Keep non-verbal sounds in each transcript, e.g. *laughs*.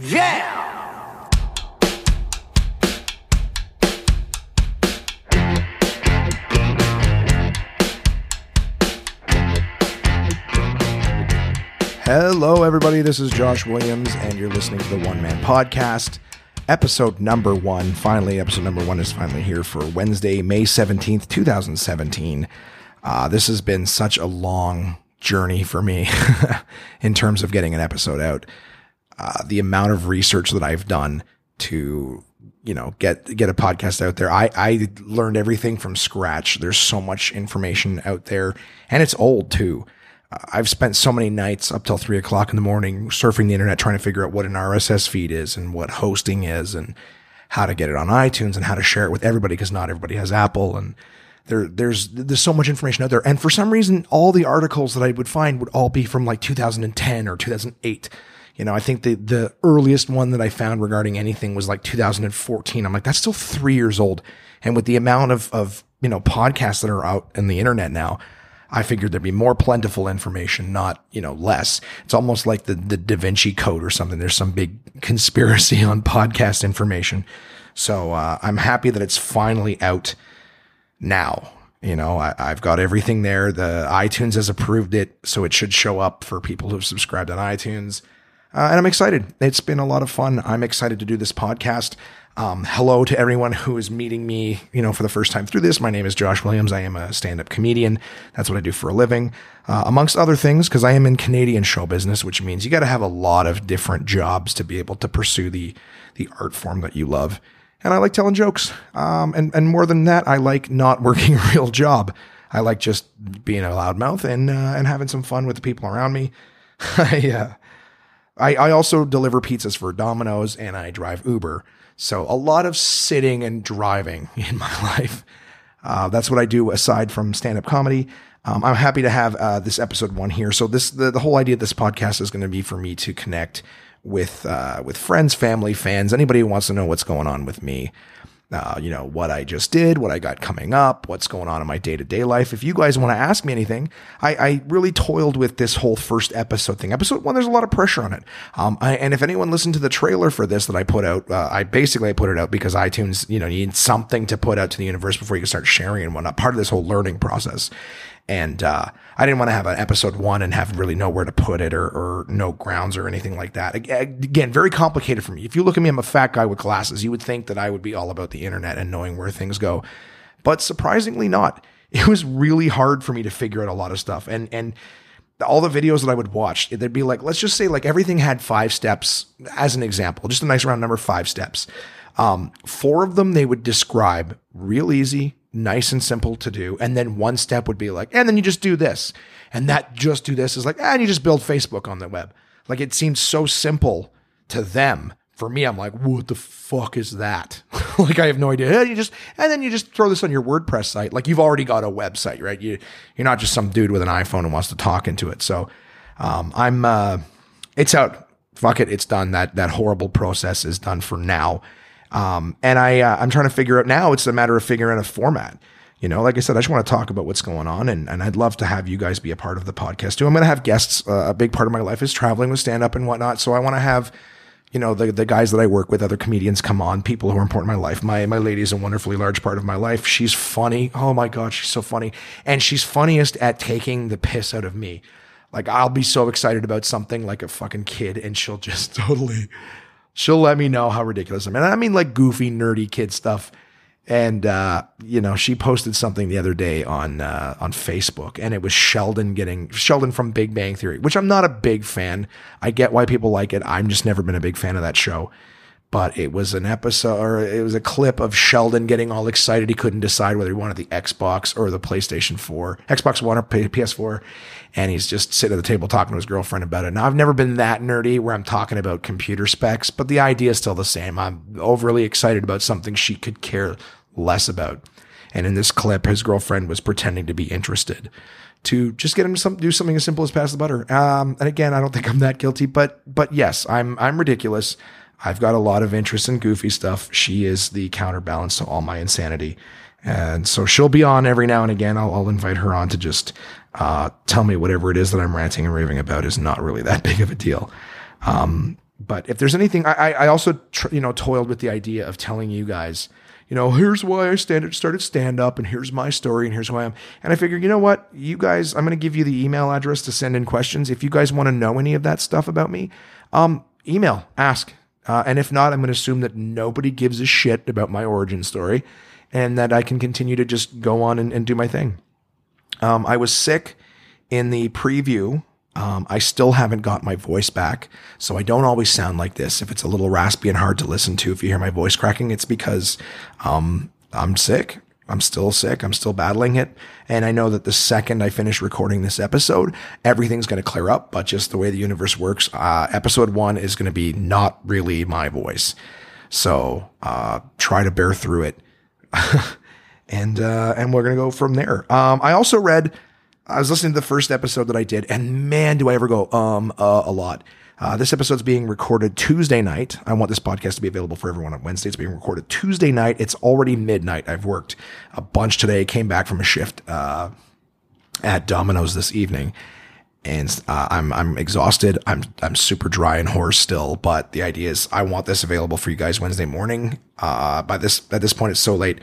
Yeah! Hello, everybody. This is Josh Williams, and you're listening to the One Man Podcast, episode number one. Finally, episode number one is finally here for Wednesday, May 17th, 2017. Uh, this has been such a long journey for me *laughs* in terms of getting an episode out. Uh, the amount of research that I've done to you know get get a podcast out there. I i learned everything from scratch. There's so much information out there and it's old too. Uh, i've spent so many nights up till three o'clock in the morning surfing the internet trying to figure out what an rss feed is and what hosting is and how to get it on itunes and how to share it with everybody because not everybody has apple and there there's there's so much information out there. And for some reason all the articles that i would find would all be from like 2010 or 2008 you know, I think the the earliest one that I found regarding anything was like 2014. I'm like, that's still three years old. And with the amount of of you know podcasts that are out in the internet now, I figured there'd be more plentiful information, not you know less. It's almost like the the Da Vinci Code or something. There's some big *laughs* conspiracy on podcast information. So uh, I'm happy that it's finally out now. You know, I, have got everything there. The iTunes has approved it, so it should show up for people who've subscribed on iTunes. Uh, and I'm excited. It's been a lot of fun. I'm excited to do this podcast. Um, hello to everyone who is meeting me, you know, for the first time through this. My name is Josh Williams. I am a stand-up comedian. That's what I do for a living, uh, amongst other things, because I am in Canadian show business, which means you got to have a lot of different jobs to be able to pursue the the art form that you love. And I like telling jokes. Um, and and more than that, I like not *laughs* working a real job. I like just being a loudmouth and uh, and having some fun with the people around me. *laughs* I uh, I, I also deliver pizzas for Domino's and I drive Uber. So a lot of sitting and driving *laughs* in my life. Uh, that's what I do aside from stand up comedy. Um, I'm happy to have uh, this episode one here. So this the, the whole idea of this podcast is going to be for me to connect with uh, with friends, family, fans, anybody who wants to know what's going on with me uh, you know, what I just did, what I got coming up, what's going on in my day to day life. If you guys want to ask me anything, I, I, really toiled with this whole first episode thing. Episode one, there's a lot of pressure on it. Um, I, and if anyone listened to the trailer for this that I put out, uh, I basically I put it out because iTunes, you know, you need something to put out to the universe before you can start sharing and whatnot. Part of this whole learning process. And uh, I didn't want to have an episode one and have really nowhere to put it or, or no grounds or anything like that. Again, very complicated for me. If you look at me, I'm a fat guy with glasses. You would think that I would be all about the internet and knowing where things go, but surprisingly not. *laughs* It was really hard for me to figure out a lot of stuff. And and all the videos that I would watch, they'd be like, let's just say like everything had five steps as an example, just a nice round number, five steps. Um, four of them they would describe real easy, nice and simple to do. And then one step would be like, and then you just do this. And that just do this is like, and you just build Facebook on the web. Like it seems so simple to them. For me, I'm like, what the fuck is that? *laughs* like I have no idea. You just and then you just throw this on your WordPress site. Like you've already got a website, right? You you're not just some dude with an iPhone who wants to talk into it. So um, I'm uh, it's out. Fuck it, it's done. That that horrible process is done for now. Um, and I, uh, I'm trying to figure out now. It's a matter of figuring out a format. You know, like I said, I just want to talk about what's going on, and, and I'd love to have you guys be a part of the podcast too. I'm going to have guests. Uh, a big part of my life is traveling with stand up and whatnot. So I want to have, you know, the the guys that I work with, other comedians come on, people who are important in my life. My my lady is a wonderfully large part of my life. She's funny. Oh my god, she's so funny, and she's funniest at taking the piss out of me. Like I'll be so excited about something like a fucking kid, and she'll just *laughs* totally she'll let me know how ridiculous I. And I mean like goofy, nerdy kid stuff. And uh, you know, she posted something the other day on uh, on Facebook, and it was Sheldon getting Sheldon from Big Bang Theory, which I'm not a big fan. I get why people like it. I'm just never been a big fan of that show but it was an episode or it was a clip of Sheldon getting all excited. He couldn't decide whether he wanted the Xbox or the PlayStation 4, Xbox One or PS4. And he's just sitting at the table talking to his girlfriend about it. Now, I've never been that nerdy where I'm talking about computer specs, but the idea is still the same. I'm overly excited about something she could care less about. And in this clip, his girlfriend was pretending to be interested to just get him to some, do something as simple as pass the butter. Um, and again, I don't think I'm that guilty, but, but yes, I'm, I'm ridiculous. I've got a lot of interest in goofy stuff. She is the counterbalance to all my insanity. And so she'll be on every now and again. I'll, I'll invite her on to just uh, tell me whatever it is that I'm ranting and raving about is not really that *laughs* big of a deal. Um, but if there's anything, I, I also, tr- you know, toiled with the idea of telling you guys, you know, here's why I stand, started stand up and here's my story and here's who I am. And I figured, you know what? You guys, I'm going to give you the email address to send in questions. If you guys want to know any of that stuff about me, um, email, ask. Uh, and if not, I'm going to assume that nobody gives a shit about my origin story and that I can continue to just go on and, and do my thing. Um, I was sick in the preview. Um, I still haven't got my voice back, so I don't always sound like this. If it's a little raspy and hard to listen to, if you hear my voice cracking, it's because um, I'm sick. I'm still sick. I'm still battling it. And I know that the second I finish recording this episode, everything's going to clear up. But just the way the universe works, uh, episode one is going to be not really my voice. So uh, try to bear through it. *laughs* and uh, and we're going to go from there. Um, I also read, I was listening to the first episode that I did, and man, do I ever go um uh, a lot. Uh, this episode's being recorded Tuesday night. I want this podcast to be available for everyone on Wednesday. It's being recorded Tuesday night. It's already midnight. I've worked a bunch today. Came back from a shift uh, at Domino's this evening, and uh, I'm I'm exhausted. I'm I'm super dry and hoarse still. But the idea is, I want this available for you guys Wednesday morning. Uh, by this at this point, it's so late.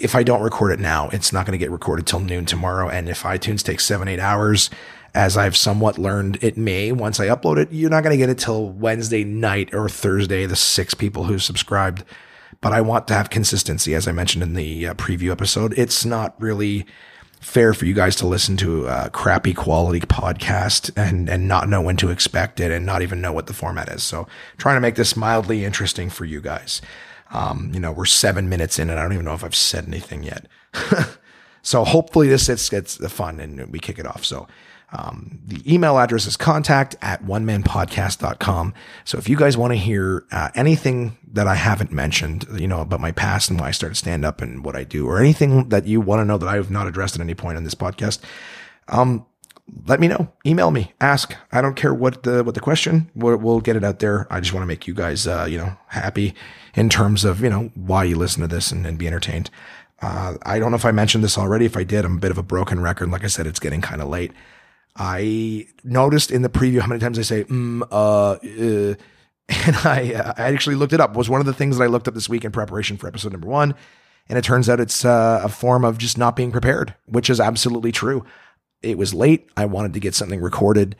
If I don't record it now, it's not going to get recorded till noon tomorrow. And if iTunes takes seven eight hours as I've somewhat learned it may once I upload it. You're not going to get it till Wednesday night or Thursday, the six people who subscribed. But I want to have consistency, as I mentioned in the uh, preview episode. It's not really fair for you guys to listen to a crappy quality podcast and, and not know when to expect it and not even know what the format is. So trying to make this mildly interesting for you guys. Um, you know, we're seven minutes in and I don't even know if I've said anything yet. *laughs* so hopefully this gets, gets fun and we kick it off. So um, the email address is contact at one man onemanpodcast.com. So if you guys want to hear uh, anything that I haven't mentioned, you know, about my past and why I started stand up and what I do, or anything that you want to know that I have not addressed at any point in this podcast, um, let me know. Email me. Ask. I don't care what the what the question. We'll, we'll get it out there. I just want to make you guys, uh, you know, happy in terms of you know why you listen to this and, and be entertained. Uh, I don't know if I mentioned this already. If I did, I'm a bit of a broken record. Like I said, it's getting kind of late. I noticed in the preview how many times I say, mm, uh, uh *laughs* and I, uh, I actually looked it up. It was one of the things that I looked up this week in preparation for episode number one. And it turns out it's uh, a form of just not being prepared, which is absolutely true. It was late. I wanted to get something recorded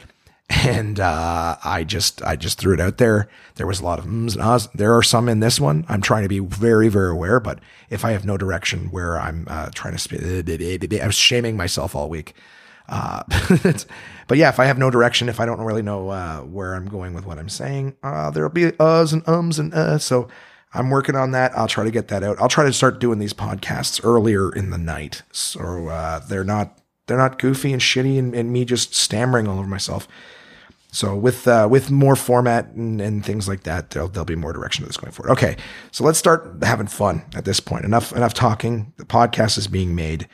*laughs* and uh, I just I just threw it out there. There was a lot of ums and ahs. There are some in this one. I'm trying to be very very aware, but if I have no direction where I'm uh, trying to, sp- *laughs* I was shaming myself all week. Uh, *laughs* but yeah, if I have no direction, if I don't really know uh, where I'm going with what I'm saying, uh, there'll be uhs and ums and uh. So I'm working on that. I'll try to get that out. I'll try to start doing these podcasts earlier in the night, so uh, they're not they're not goofy and shitty and, and me just stammering all over myself. So with uh, with more format and, and things like that, there'll, there'll be more direction to this going forward. Okay, so let's start having fun at this point. Enough enough talking. The podcast is being made.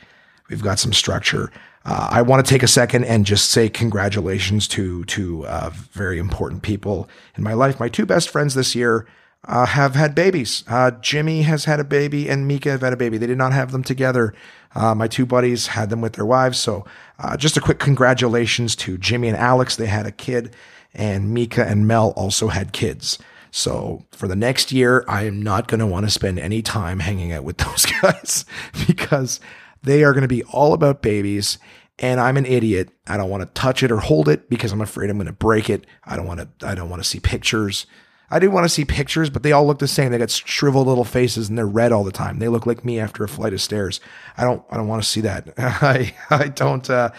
We've got some structure. Uh, I want to take a second and just say congratulations to to uh, very important people in my life. My two best friends this year uh, have had babies. Uh, Jimmy has had a baby, and Mika have had a baby. They did not have them together. Uh, my two buddies had them with their wives. So, uh, just a quick congratulations to Jimmy and Alex. They had a kid, and Mika and Mel also had kids. So for the next year, I am not going to want to spend any time hanging out with *laughs* those guys because they are going to be all about babies. And I'm an idiot. I don't want to touch it or hold it because I'm afraid I'm going to break it. I don't want to, I don't want to see pictures. I do want to see pictures, but they all look the same. They got shriveled little faces and they're red all the time. They look like me after a flight of stairs. I don't, I don't want to see that. *laughs* I, I don't, uh,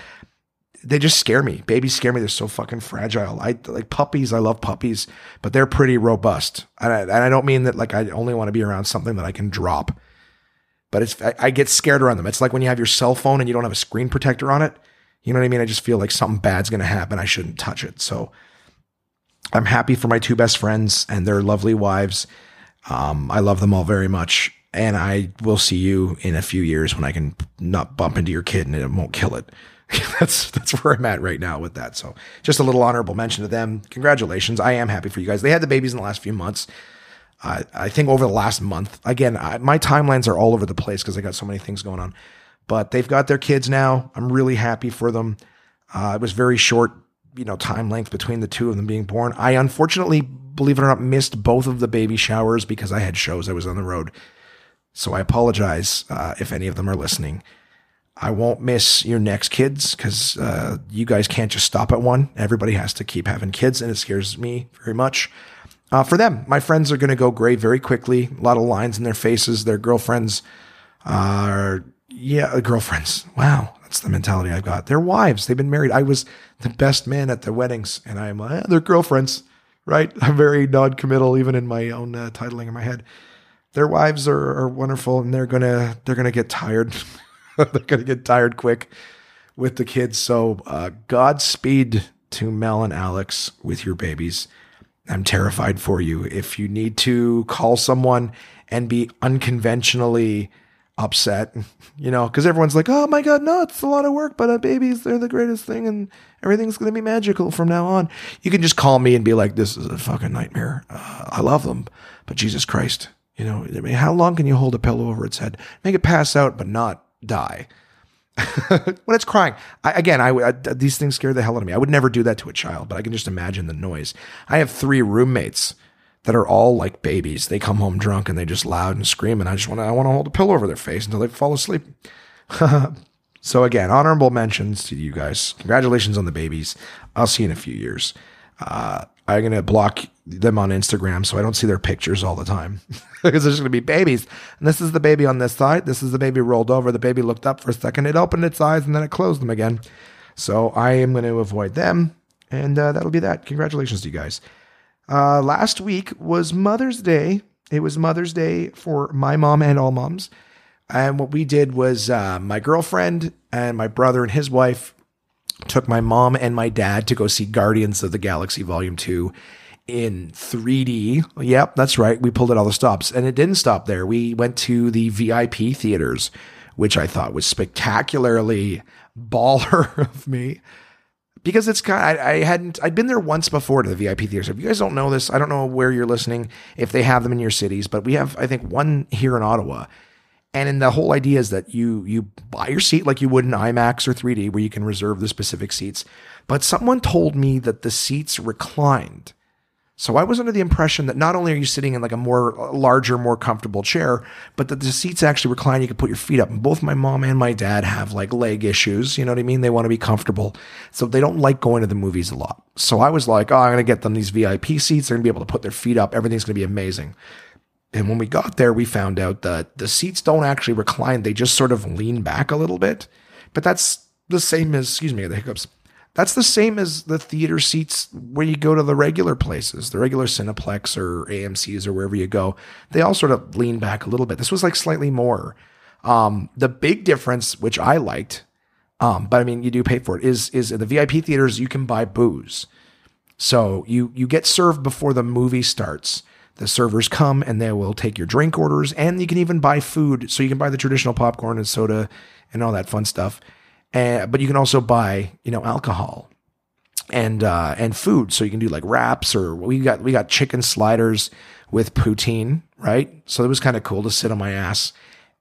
they just scare me. Babies scare me. They're so fucking fragile. I like puppies. I love puppies, but they're pretty robust. And I, and I don't mean that like I only want to be around something that I can drop but it's I, I, get scared around them. It's like when you have your cell phone and you don't have a screen protector on it. You know what I mean? I just feel like something bad's going to happen. I shouldn't touch it. So I'm happy for my two best friends and their lovely wives. Um, I love them all very much. And I will see you in a few years when I can not bump into your kid and it won't kill it. *laughs* that's that's where I'm at right now with that. So just a little honorable mention to them. Congratulations. I am happy for you guys. They had the babies in the last few months. I, I think over the last month, again, I, my timelines are all over the place because I got so many things going on. But they've got their kids now. I'm really happy for them. Uh, it was very short, you know, time length between the two of them being born. I unfortunately believe it or not, missed both of the baby showers because I had shows. I was on the road. So I apologize uh, if any of them are listening. I won't miss your next kids because uh, you guys can't just stop at one. Everybody has to keep having kids, and it scares me very much. Uh, for them, my friends are going to go gray very quickly. A lot of lines in their faces. Their girlfriends are, yeah, girlfriends. Wow, that's the mentality I've got. Their wives, they've been married. I was the best man at their weddings, and I'm eh, they're girlfriends, right? *laughs* I'm very non-committal, even in my own uh, titling in my head. Their wives are, are wonderful, and they're gonna they're gonna get tired. *laughs* they're gonna get tired quick with the kids. So, uh, Godspeed to Mel and Alex with your babies. I'm terrified for you. If you need to call someone and be unconventionally upset, you know, because everyone's like, oh my God, no, it's a lot of work, but uh, babies, they're the greatest thing and everything's going to be magical from now on. You can just call me and be like, this is a fucking nightmare. Uh, I love them, but Jesus Christ, you know, I mean, how long can you hold a pillow over its head? Make it pass out, but not die. *laughs* when it's crying, I, again, I, I, these things scare the hell out of me. I would never do that to a child, but I can just imagine the noise. I have three roommates that are all like babies. They come home drunk and they just loud and scream, and I just want to I want to hold a pillow over their face until they fall asleep. *laughs* so again, honorable mentions to you guys. Congratulations on the babies. I'll see you in a few years. Uh, I'm gonna block them on Instagram so I don't see their pictures all the time *laughs* because there's gonna be babies. And this is the baby on this side. This is the baby rolled over. The baby looked up for a second. It opened its eyes and then it closed them again. So I am going to avoid them, and uh, that'll be that. Congratulations to you guys. Uh, last week was Mother's Day. It was Mother's Day for my mom and all moms. And what we did was uh, my girlfriend and my brother and his wife took my mom and my dad to go see Guardians of the Galaxy Volume 2 in 3D. Yep, that's right. We pulled at all the stops. And it didn't stop there. We went to the VIP theaters, which I thought was spectacularly baller *laughs* of me. Because it's kind I, I hadn't, I'd been there once before to the VIP theaters. If you guys don't know this, I don't know where you're listening, if they have them in your cities, but we have, I think, one here in Ottawa. And in the whole idea is that you you buy your seat like you would in IMAX or 3D, where you can reserve the specific seats. But someone told me that the seats reclined. So I was under the impression that not only are you sitting in like a more larger, more comfortable chair, but that the seats actually recline. You can put your feet up. And both my mom and my dad have like leg issues. You know what I mean? They want to be comfortable. So they don't like going to the movies a lot. So I was like, oh, I'm going to get them these VIP seats. They're going to be able to put their feet up. Everything's going to be amazing. And when we got there, we found out that the seats don't actually recline. They just sort of lean back a little bit. But that's the same as, excuse me, the hiccups. That's the same as the theater seats where you go to the regular places, the regular Cineplex or AMC's or wherever you go. They all sort of lean back a little bit. This was like slightly more. Um, the big difference, which I liked, um, but I mean, you do pay for it, is is in the VIP theaters you can buy booze. So you you get served before the movie starts. The servers come and they will take your drink orders, and you can even buy food. So you can buy the traditional popcorn and soda and all that fun stuff. And, but you can also buy, you know, alcohol and uh, and food. So you can do like wraps, or we got we got chicken sliders with poutine, right? So it was kind of cool to sit on my ass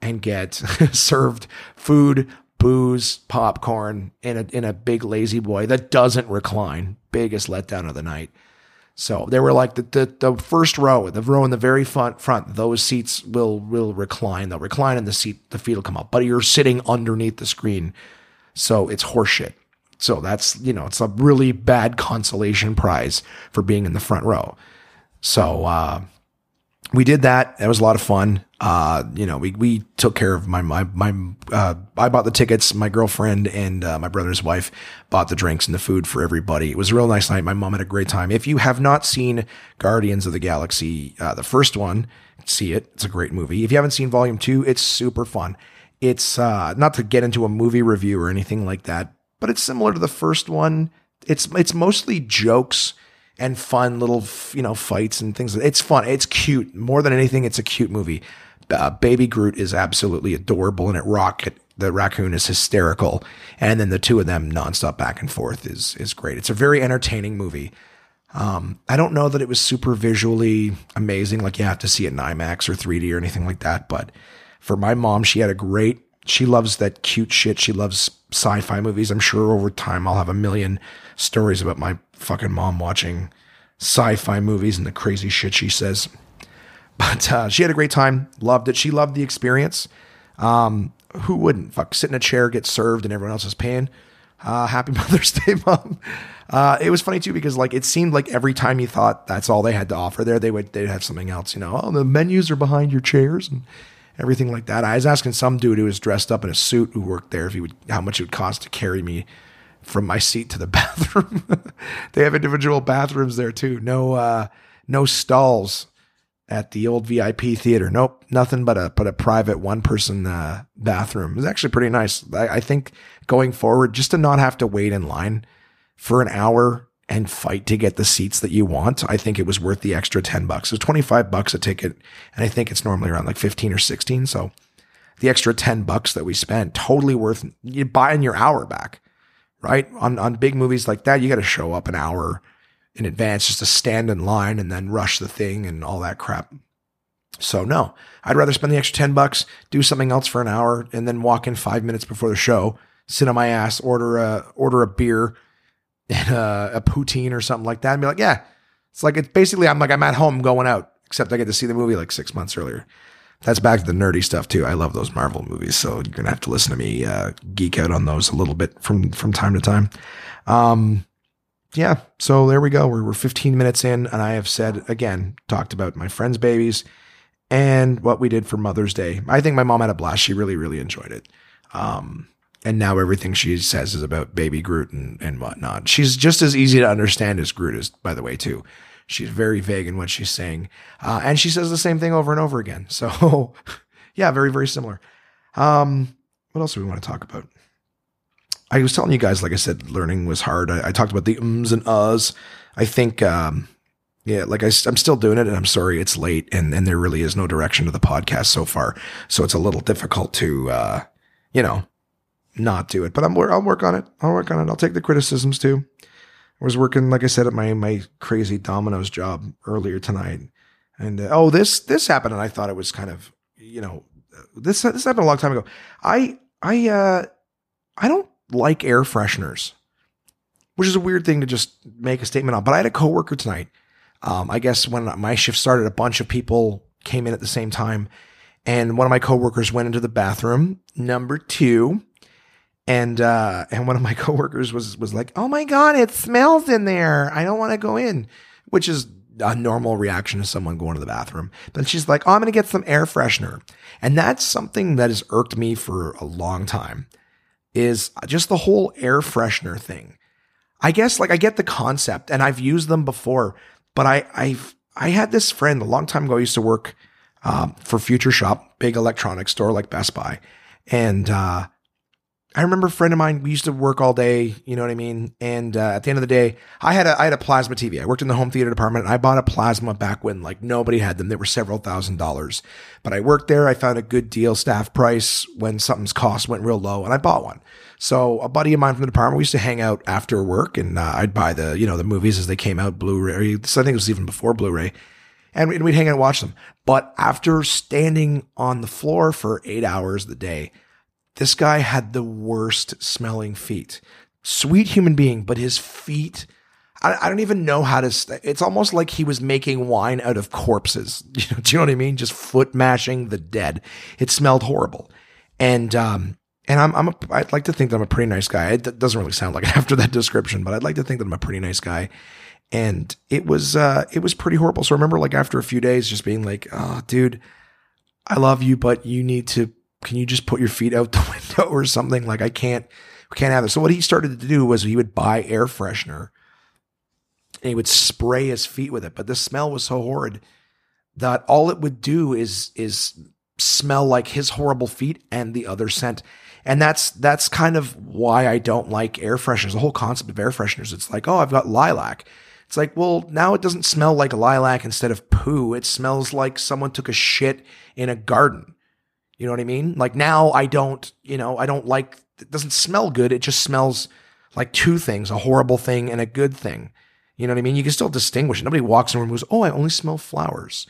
and get *laughs* served food, booze, popcorn in a in a big lazy boy that doesn't recline. Biggest letdown of the night. So they were like the, the, the first row, the row in the very front front, those seats will will recline. They'll recline and the seat the feet will come up. But you're sitting underneath the screen. So it's horseshit. So that's, you know, it's a really bad consolation prize for being in the front row. So uh, we did that. That was a lot of fun. Uh, you know, we we took care of my my my. Uh, I bought the tickets. My girlfriend and uh, my brother's wife bought the drinks and the food for everybody. It was a real nice night. My mom had a great time. If you have not seen Guardians of the Galaxy, uh, the first one, see it. It's a great movie. If you haven't seen Volume Two, it's super fun. It's uh, not to get into a movie review or anything like that, but it's similar to the first one. It's it's mostly jokes and fun little you know fights and things. It's fun. It's cute. More than anything, it's a cute movie. Uh, Baby Groot is absolutely adorable, and it Rocket the raccoon is hysterical, and then the two of them nonstop back and forth is is great. It's a very entertaining movie. Um, I don't know that it was super visually amazing, like you have to see it in IMAX or 3D or anything like that, but for my mom, she had a great, she loves that cute shit. She loves sci fi movies. I'm sure over time I'll have a million stories about my fucking mom watching sci-fi movies and the crazy shit she says. But uh, she had a great time, loved it. She loved the experience. Um, who wouldn't? Fuck, sit in a chair, get served, and everyone else is paying. Uh, happy *laughs* Mother's Day, mom. Uh, it was funny too because like it seemed like every time you thought that's all they had to offer there, they would they'd have something else. You know, oh the menus are behind your chairs and everything like that. I was asking some dude who was dressed up in a suit who worked there if he would how much it would cost to carry me from my seat to the *laughs* bathroom. they have individual bathrooms there too. No uh, no stalls at the old VIP theater. Nope, nothing but a but a private one person uh, bathroom. It was actually pretty nice. I, I, think going forward, just to not have to wait in line for an hour and fight to get the seats that you want, I think it was worth the extra ten bucks. It was twenty five bucks a ticket, and I think it's normally around like fifteen or sixteen. So the extra ten bucks that we spent, totally worth you buying your hour back. Right on on big movies like that, you got to show up an hour in advance just to stand in line and then rush the thing and all that crap. So no, I'd rather spend the extra 10 bucks, do something else for an hour and then walk in 5 minutes before the show, sit on my ass, order a order a beer and a, a poutine or something like that and be like, "Yeah, it's like it's basically I'm like I'm at home going out, except I get to see the movie like 6 months earlier." That's back to the nerdy stuff too. I love those Marvel movies, so you're gonna have to listen to me uh, geek out on those a little bit from from time to time. Um, yeah, so there we go. We're, we're 15 minutes in, and I have said again, talked about my friends' babies and what we did for Mother's Day. I think my mom had a blast. She really, really enjoyed it. Um, and now everything she says is about baby Groot and, and whatnot. She's just as easy to understand as Groot is, by the way, too. She's very vague in what she's saying. Uh, and she says the same thing over and over again. *laughs* So, yeah, very, very similar. Um, what else do we want to talk about? I was telling you guys, like I said, learning was hard. I, I talked about the ums and uhs. I think, um, yeah, like I, am still doing it and I'm sorry it's late and, and there really is no direction to the podcast so far. So it's a little difficult to, uh, you know, not do it, but I'm, I'll work on it. I'll work on it. I'll take the criticisms too. I was working, like I said, at my, my crazy Domino's job earlier tonight. And, uh, oh, this, this happened. And I thought it was kind of, you know, this, this happened a long time ago. I, I, uh, I don't like air fresheners, which is a weird thing to just make a statement on. But I had a coworker tonight. Um, I guess when my shift started, a bunch of people came in at the same time, and one of my coworkers went into the bathroom number two, and uh, and one of my *laughs* coworkers was was like, "Oh my god, it smells in there! I don't want to go in," which is a normal reaction to someone going to the bathroom. But she's like, "Oh, I'm going to get some air freshener," and that's something that has irked me for a long time is just the whole air freshener thing. I guess like I get the concept and I've used them before, but I I've I had this friend a long time ago. I used to work um, for Future Shop, big electronics store like Best Buy, and uh, I remember a friend of mine. We used to work all day, you know what I mean. And uh, at the end of the day, I had a I had a plasma TV. I worked in the home theater department, and I bought a plasma back when like nobody had them. They were several thousand dollars. But I worked there. I found a good deal, staff price when something's cost went real low, and I bought one. So a buddy of mine from the department, we used to hang out after work, and uh, I'd buy the you know the movies as they came out, Blu-ray. So I think it was even before Blu-ray. And we'd hang out and watch them. But after standing on the floor for eight hours the day, this guy had the worst smelling feet. Sweet human being, but his feet, I, don't even know how to. St- it's almost like he was making wine out of corpses. *laughs* You know, do you know what I mean? Just foot mashing the dead. It smelled horrible. And, um, and I'm, I'm a, I'd like to think that I'm a pretty nice guy. It doesn't really sound like it *laughs* after that description, but I'd like to think that I'm a pretty nice guy. And it was, uh, it was pretty horrible. So I remember like after a few days just being like, oh, dude, I love you, but you need to can you just put your feet out the *laughs* window or something? Like I can't, we can't have this. So what he started to do was he would buy air freshener and he would spray his feet with it. But the smell was so horrid that all it would do is, is smell like his horrible feet and the other scent. And that's, that's kind of why I don't like air fresheners. The whole concept of air fresheners. It's like, oh, I've got lilac. It's like, well, now it doesn't smell like lilac instead of poo. It smells like someone took a shit in a garden. You know what I mean? Like now I don't, you know, I don't like, it doesn't smell good. It just smells like two things, a horrible thing and a good thing. You know what I mean? You can still distinguish. Nobody walks in room and goes, Oh, I only smell flowers.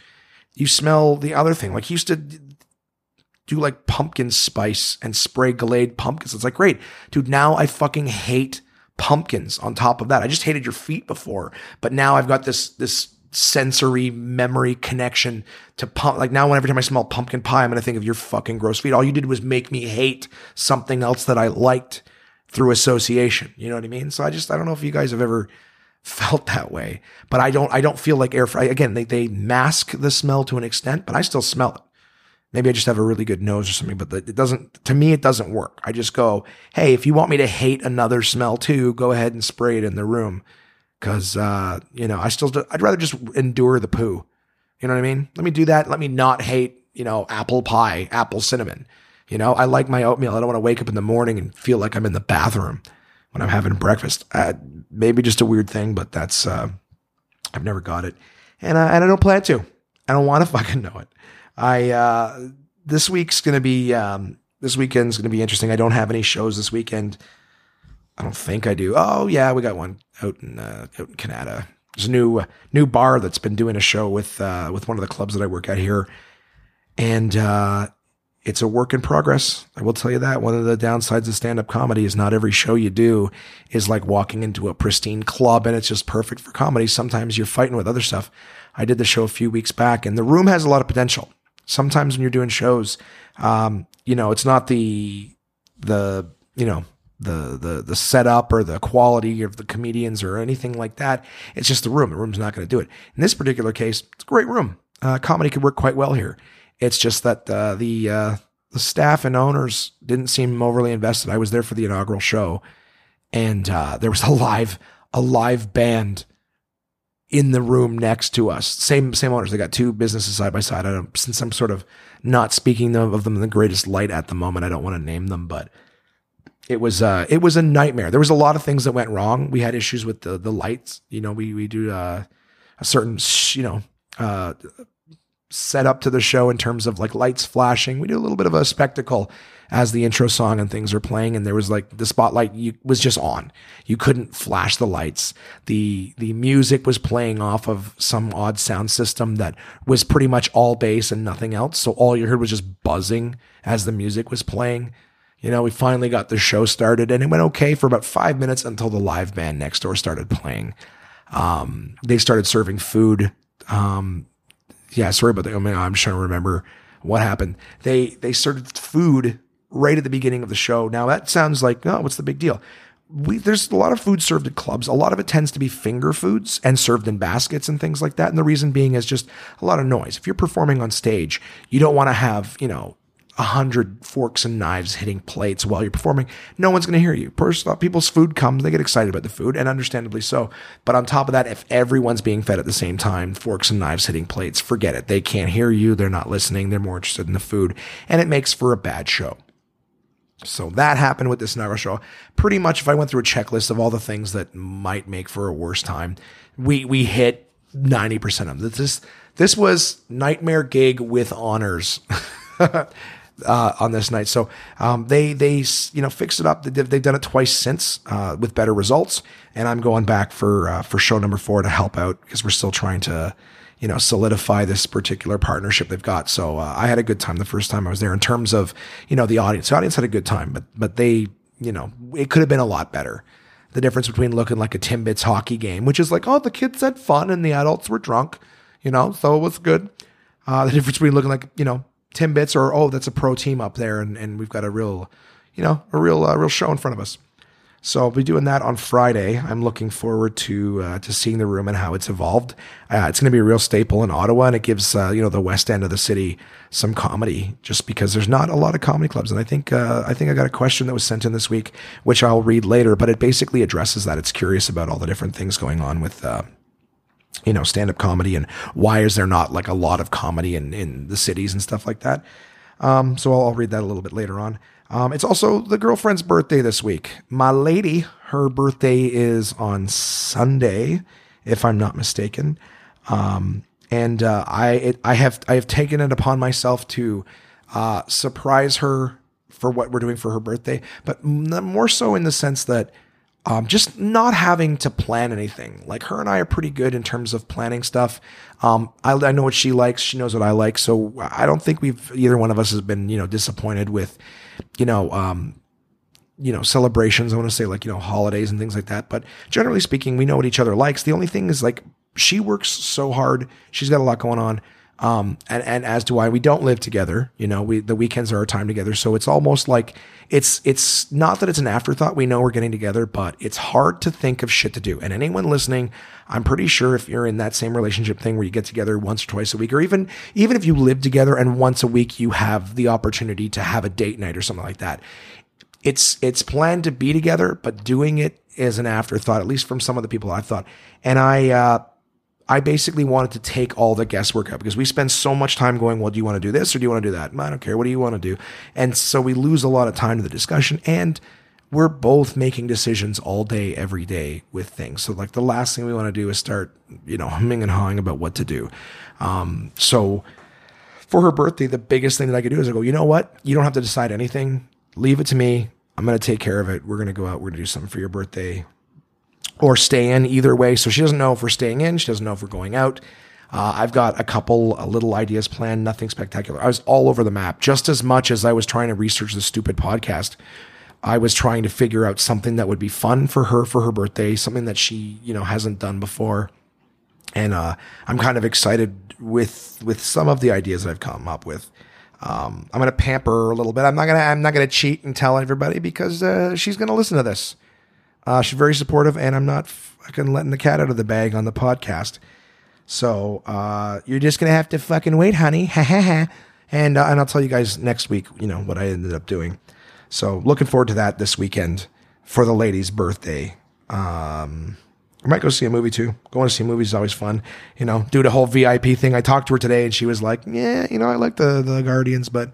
You smell the other thing. Like he used to do like pumpkin spice and spray Glade pumpkins. It's like, great. Dude, now I fucking hate pumpkins on top of that. I just hated your feet before, but now I've got this, this sensory memory connection to pump. Like now, every time I smell pumpkin pie, I'm going to think of your fucking gross feet. All you did was make me hate something else that I liked through association. You know what I mean? So I just, I don't know if you guys have ever felt that way, but I don't, I don't feel like air fry. Again, they, they mask the smell to an extent, but I still smell it. Maybe I just have a really good nose or something, but it doesn't, to me, it doesn't work. I just go, Hey, if you want me to hate another smell too, go ahead and spray it in the room. Cause, uh, you know, I still, I'd rather just endure the poo. You know what I mean? Let me do that. Let me not hate, you know, apple pie, apple cinnamon. You know, I like my oatmeal. I don't want to wake up in the morning and feel like I'm in the bathroom when I'm having breakfast. Uh, maybe just a weird thing, but that's, uh, I've never got it. And, uh, and I don't plan to. I don't want to *laughs* fucking know it. I, uh, this week's going to be, um, this weekend's going to be interesting. I don't have any shows this weekend. I don't think I do. Oh yeah, we got one out in, uh, out in Kanata. There's a new, uh, new bar that's been doing a show with, uh, with one of the clubs that I work at here. And, uh, it's a work in progress. I will tell you that. One of the downsides of stand up comedy is not every show you do is like walking into a pristine club and it's just perfect for comedy. Sometimes you're fighting with other stuff. I did the show a few weeks back and the room has a lot of potential. Sometimes when you're doing shows, um, you know, it's not the, the, you know, the, the, the setup or the quality of the comedians or anything like that. It's just the room. The room's not going to do it. In this particular case, it's a great room. Uh, comedy could work quite well here. It's just that uh, the uh, the staff and owners didn't seem overly invested. I was there for the inaugural show, and uh, there was a live a live band in the room next to us. Same same owners. They got two businesses side by side. I don't, since I'm sort of not speaking of them in the greatest light at the moment, I don't want to name them, but it was uh it was a nightmare. There was a lot of things that went wrong. We had issues with the the lights. You know, we we do uh, a certain you know uh set up to the show in terms of like lights flashing. We do a little bit of a spectacle as the intro song and things are playing and there was like the spotlight you, was just on. You couldn't flash the lights. The the music was playing off of some odd sound system that was pretty much all bass and nothing else. So all you heard was just buzzing as the music was playing. You know, we finally got the show started and it went okay for about 5 minutes until the live band next door started playing. Um, they started serving food um, yeah, sorry about that. I mean, I'm trying to remember what happened. They they started food right at the beginning of the show. Now that sounds like, oh, what's the big deal? We, there's a lot of food served at clubs. A lot of it tends to be finger foods and served in baskets and things like that. And the reason being is just a lot of noise. If you're performing on stage, you don't want to have, you know, a hundred forks and knives hitting plates while you're performing, no one's going to hear you. People's food comes, they get excited about the food, and understandably so. But on top of that, if everyone's being fed at the same time, forks and knives hitting plates, forget it. They can't hear you. They're not listening. They're more interested in the food, and it makes for a bad show. So that happened with this Naga show. Pretty much, if I went through a checklist of all the things that might make for a worse time, we we hit ninety percent of them. This this was nightmare gig with honors. *laughs* uh, on this night. So um, they they you know fixed it up. They've, they've done it twice since uh, with better results, and I'm going back for uh, for show number four to help out because we're still trying to you know solidify this particular partnership they've got. So uh, I had a good time the first time I was there in terms of you know the audience. The audience had a good time, but but they you know it could have been a lot better. The difference between looking like a Timbits hockey game, which is like, oh, the kids had fun and the adults were drunk, you know, so it was good. Uh, the difference between looking like, you know, Timbits or oh that's a pro team up there and, and we've got a real you know a real uh, real show in front of us so I'll be doing that on Friday. I'm looking forward to uh, to seeing the room and how it's evolved. Uh, it's going to be a real staple in Ottawa, and it gives uh, you know the west end of the city some comedy, just because there's not a lot of comedy clubs. And I think uh, I think I got a question that was sent in this week, which I'll read later, but it basically addresses that. It's curious about all the different things going on with uh, you know, stand up comedy and why is there not like a lot of comedy in, in the cities and stuff like that. Um, so I'll, I'll, read that a little bit later on. Um, it's also the girlfriend's birthday this week. My lady, her birthday is on Sunday, if I'm not mistaken. Um, and uh, I it, I have I have taken it upon myself to uh, surprise her for what we're doing for her birthday, but more so in the sense that um, just not having to plan anything. Like her and I are pretty good in terms of planning stuff. Um, I, I, know what she likes. She knows what I like. So I don't think we've, either one of us has been, you know, disappointed with, you know, um, you know, celebrations. I want to say like, you know, holidays and things like that. But generally speaking, we know what each other likes. The only thing is like she works so hard. She's got a lot going on. Um, and, and as do I, we don't live together. You know, we, the weekends are our time together. So it's almost like it's, it's not that it's an afterthought. We know we're getting together, but it's hard to think of shit to do. And anyone listening, I'm pretty sure if you're in that same relationship thing where you get together once or twice a week, or even, even if you live together and once a week you have the opportunity to have a date night or something like that, it's, it's planned to be together, but doing it is an afterthought, at least from some of the people I've thought. And I, uh, I basically wanted to take all the guesswork out because we spend so much time going, well, do you want to do this or do you want to do that? I don't care. What do you want to do? And so we lose a lot of time to the discussion and we're both making decisions all day, every day with things. So like the last thing we want to do is start, you know, humming and hawing about what to do. Um, so for her birthday, the biggest thing that I could do is I go, you know what? You don't have to decide anything. Leave it to me. I'm going to take care of it. We're going to go out. We're going to do something for your birthday or stay in either way. So she doesn't know if we're staying in. She doesn't know if we're going out. Uh, I've got a couple little ideas planned, nothing spectacular. I was all over the map just as much as I was trying to research the stupid podcast. I was trying to figure out something that would be fun for her for her birthday, something that she, you know, hasn't done before. And uh, I'm kind of excited with with some of the ideas that I've come up with. Um, I'm gonna pamper her a little bit. I'm not gonna I'm not gonna cheat and tell everybody because uh, she's gonna listen to this. Uh, she's very supportive, and I'm not fucking letting the cat out of the bag on the podcast. So uh, you're just gonna have to fucking wait, honey. *laughs* Ha ha ha. And uh, and I'll tell you guys next week, you know what I ended up doing. So looking forward to that this weekend for the lady's birthday. Um, I might go see a movie too. Going to see movies is always fun. You know, do the whole VIP thing. I talked to her today, and she was like, "Yeah, you know, I like the the Guardians, but."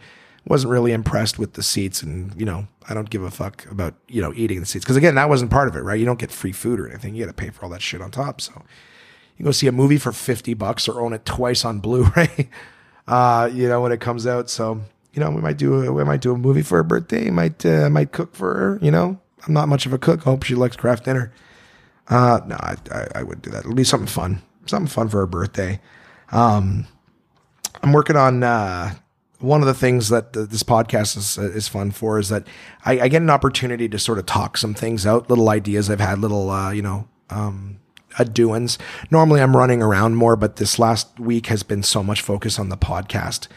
Wasn't really impressed with the seats and you know i don't give a fuck about you know eating the seats. Because again that wasn't part of it right? You don't get free food or anything. You got to pay for all that shit on top. So you go see a movie for 50 bucks or own it twice on *laughs* blu-ray uh you know when it comes out. So you know we might do a, we might do a movie for her birthday. Might uh, might cook for her you know? I'm not much of a cook. Hope she likes craft dinner. Uh no I, I, I would do that. It'll be something fun. Something fun for her birthday. Um i'm working on uh one of the things that this podcast is, is fun for is that I, I, get an opportunity to sort of talk some things out, little ideas I've had, little, uh, you know, um, doings. Normally I'm running around more, but this last week has been so much focus on the podcast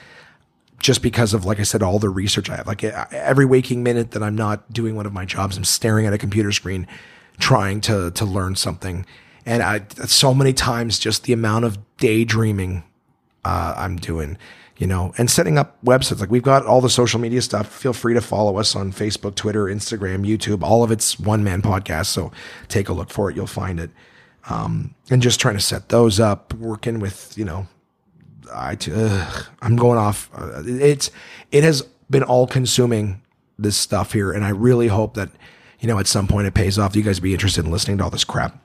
just because of, like I said, all the research I have. Like every waking minute that I'm not doing one of my jobs, I'm staring at a computer screen trying to, to learn something. And I, so many times, just the amount of daydreaming uh, I'm doing you know, and setting up websites. Like we've got all the social media stuff. Feel free to follow us on Facebook, Twitter, Instagram, YouTube. All of it's one man podcast. So take a look for it. You'll find it. Um, and just trying to set those up, working with, you know, I, I'm going off. Uh, it's, it has been all consuming this stuff here. And I really hope that, you know, at some point it pays off. You guys be interested in listening to all this crap.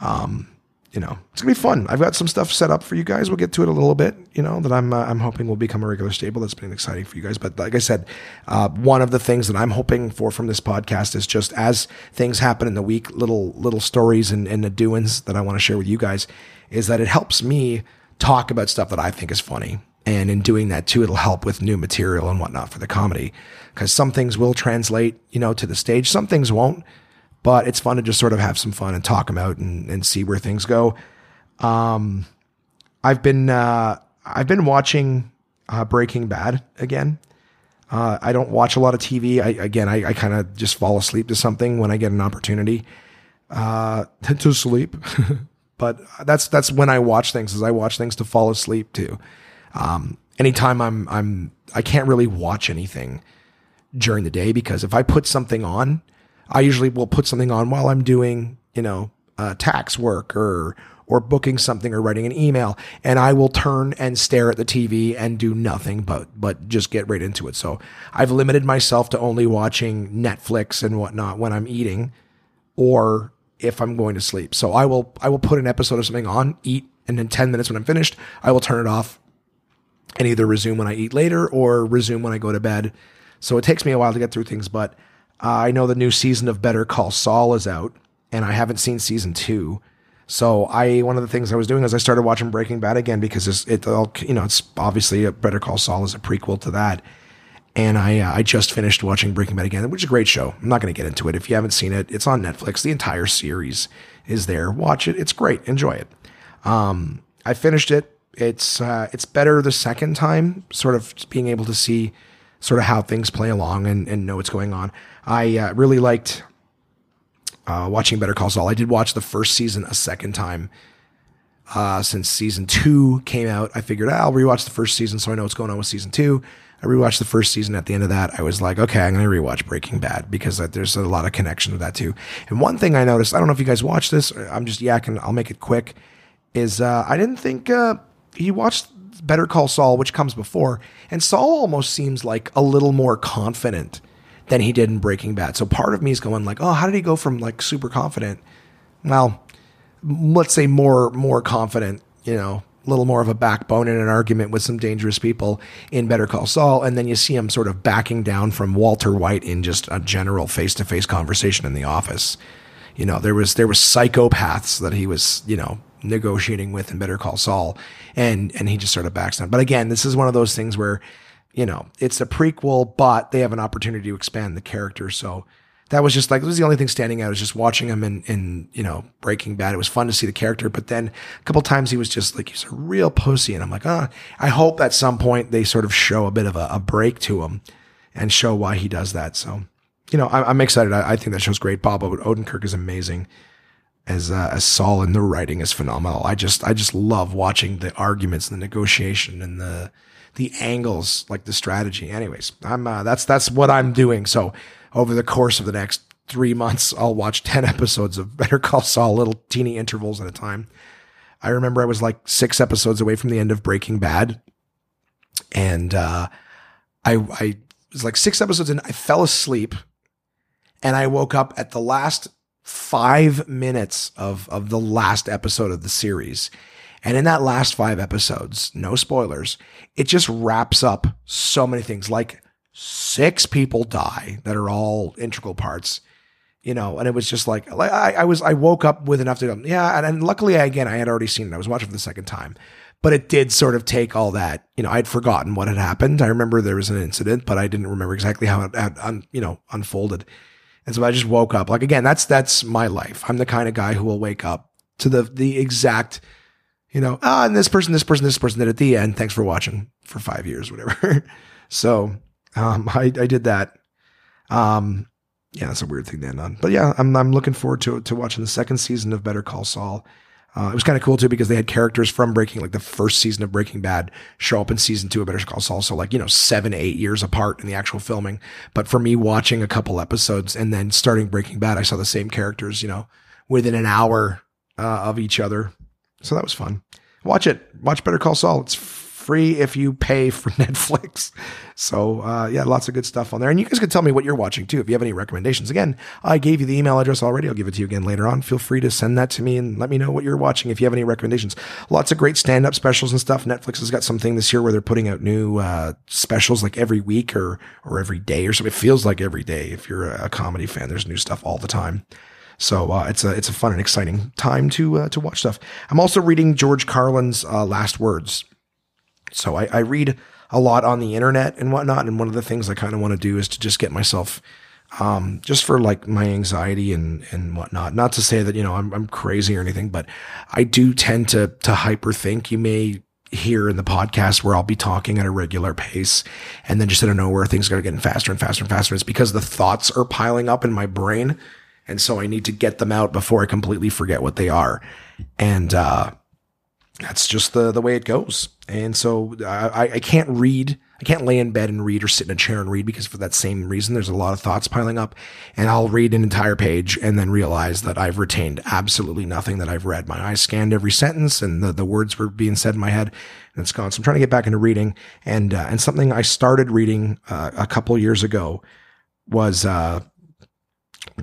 Um, you know, it's gonna be fun. I've got some stuff set up for you guys. We'll get to it a little bit. You know that I'm uh, I'm hoping will become a regular staple. That's been exciting for you guys. But like I said, uh, one of the things that I'm hoping for from this podcast is just as things happen in the week, little little stories and, and the doings that I want to share with you guys, is that it helps me talk about stuff that I think is funny. And in doing that too, it'll help with new material and whatnot for the comedy. Because some things will translate, you know, to the stage. Some things won't but it's fun to just sort of have some fun and talk them out and, and see where things go. Um, I've been uh, I've been watching uh, Breaking Bad again. Uh, I don't watch a lot of TV. I, again, I, I kind of just fall asleep to something when I get an opportunity uh, *laughs* to sleep. *laughs* but that's that's when I watch things. Is I watch things to fall asleep to. Um, anytime I'm I'm I can't really watch anything during the day because if I put something on, I usually will put something on while I'm doing, you know, uh, tax work or or booking something or writing an email, and I will turn and stare at the TV and do nothing but but just get right into it. So I've limited myself to only watching Netflix and whatnot when I'm eating, or if I'm going to sleep. So I will I will put an episode of something on, eat, and in ten minutes when I'm finished, I will turn it off and either resume when I eat later or resume when I go to bed. So it takes me a while to get through things, but uh, I know the new season of Better Call Saul is out, and I haven't seen season two. So I one of the things I was doing is I started watching Breaking Bad again because it's, it all you know it's obviously a Better Call Saul is a prequel to that, And I uh, I just finished watching Breaking Bad again, which is a great show. I'm not going to get into it. If you haven't seen it, it's on Netflix. The entire series is there. Watch it. It's great. Enjoy it. Um, I finished it. It's uh, it's better the second time, sort of being able to see sort of how things play along and, and know what's going on. I uh, really liked uh, watching Better Call Saul. I did watch the first season a second time uh, since season two came out. I figured ah, I'll rewatch the first season so I know what's going on with season two. I rewatched the first season. At the end of that, I was like, okay, I'm going to rewatch Breaking Bad because there's a lot of connection to that too. And one thing I noticed, I don't know if you guys watched this. I'm just yakking. I'll make it quick. Is uh, I didn't think uh, he watched Better Call Saul, which comes before, and Saul almost seems like a little more confident than he did in Breaking Bad. So part of me is going like, oh, how did he go from like super confident? Well, let's say more more confident, you know, a little more of a backbone in an argument with some dangerous people in Better Call Saul, and then you see him sort of backing down from Walter White in just a general face to face conversation in the office. You know, there was there was psychopaths that he was, you know, negotiating with in Better Call Saul, and and he just sort of backs down. But again, this is one of those things where, you know, it's a prequel, but they have an opportunity to expand the character. So that was just like it was the only thing standing out. Is just watching him in in you know Breaking Bad. It was fun to see the character, but then a couple times he was just like he's a real pussy, and I'm like, ah, oh, I hope at some point they sort of show a bit of a, a break to him and show why he does that. So. You know, I, am excited. I, I, think that show's great. Bob Odenkirk is amazing as uh, as Saul, and the writing is phenomenal. I just I just love watching the arguments, and the negotiation, and the the angles, like the strategy. Anyways, I'm uh, that's that's what I'm doing. So over the course of the next three months, I'll watch ten *laughs* episodes of Better Call Saul, little teeny intervals at a time. I remember I was like six episodes away from the end of Breaking Bad, and uh, I I was like six episodes in. I fell asleep, and I woke up at the last five minutes of, of the last episode of the series. And in that last five episodes, no spoilers, it just wraps up so many things. Like six people die that are all integral parts, you know, and it was just like, I, I was, I woke up with enough to go, yeah. And, and luckily, again, I had already seen it. I was watching for the second time, but it did sort of take all that, you know, I'd forgotten what had happened. I remember there was an incident, but I didn't remember exactly how it had, un, you know, unfolded. And so I just woke up. Like again, that's that's my life. I'm the kind of guy who will wake up to the the exact, you know, ah, and this person, this person, this person did at the end. Thanks for watching for five years, whatever. *laughs* so um, I I did that. Um, yeah, that's a weird thing to end on. But yeah, I'm I'm looking forward to to watching the second season of Better Call Saul. Uh, it was kind of cool too because they had characters from Breaking, like the first season of Breaking Bad, show up in season two of Better Call Saul. So like you know seven, eight years apart in the actual filming. But for me, watching a couple episodes and then starting Breaking Bad, I saw the same characters, you know, within an hour uh, of each other. So that was fun. Watch it. Watch Better Call Saul. It's free if you pay for *laughs* Netflix. So uh, yeah, lots of good stuff on there. And you guys can tell me what you're watching too. If you have any recommendations, again, I gave you the email address already. I'll give it to you again later on. Feel free to send that to me and let me know what you're watching. If you have any recommendations, lots of great stand up specials and stuff. Netflix has got something this year where they're putting out new uh, specials like every week or or every day or something. It feels like every day. If you're a comedy fan, there's new stuff all the time. So uh, it's a it's a fun and exciting time to uh, to watch stuff. I'm also reading George Carlin's uh, Last Words. So I, I read a lot on the internet and whatnot. And one of the things I kind of want to do is to just get myself, um, just for like my anxiety and, and whatnot. Not to say that, you know, I'm, I'm crazy or anything, but I do tend to, to hyperthink. You may hear in the podcast where I'll be talking at a regular pace and then just out of nowhere things are getting faster and faster and faster. It's because the thoughts are piling up in my brain. And so I need to get them out before I completely forget what they are. And, uh, that's just the the way it goes. And so I, I can't read. I can't lay in bed and read or sit in a chair and read because for that same reason, there's a lot of thoughts piling up. And I'll read an entire page and then realize that I've retained absolutely nothing that I've read. My eyes scanned every sentence and the, the words were being said in my head and it's gone. So I'm trying to get back into reading. And, uh, and something I started reading uh, a couple years ago was, uh,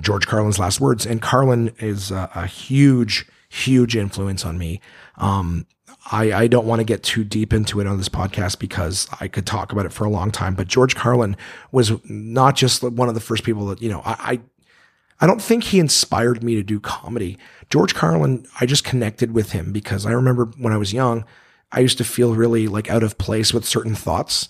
George Carlin's last words. And Carlin is a huge, huge influence on me. Um, I, I don't want to get too deep into it on this podcast because I could talk about it for a long time. But George Carlin was not just one of the first people that, you know, I, I, I don't think he inspired me to do comedy. George Carlin, I just connected with him because I remember when I was young, I used to feel really like out of place with certain thoughts.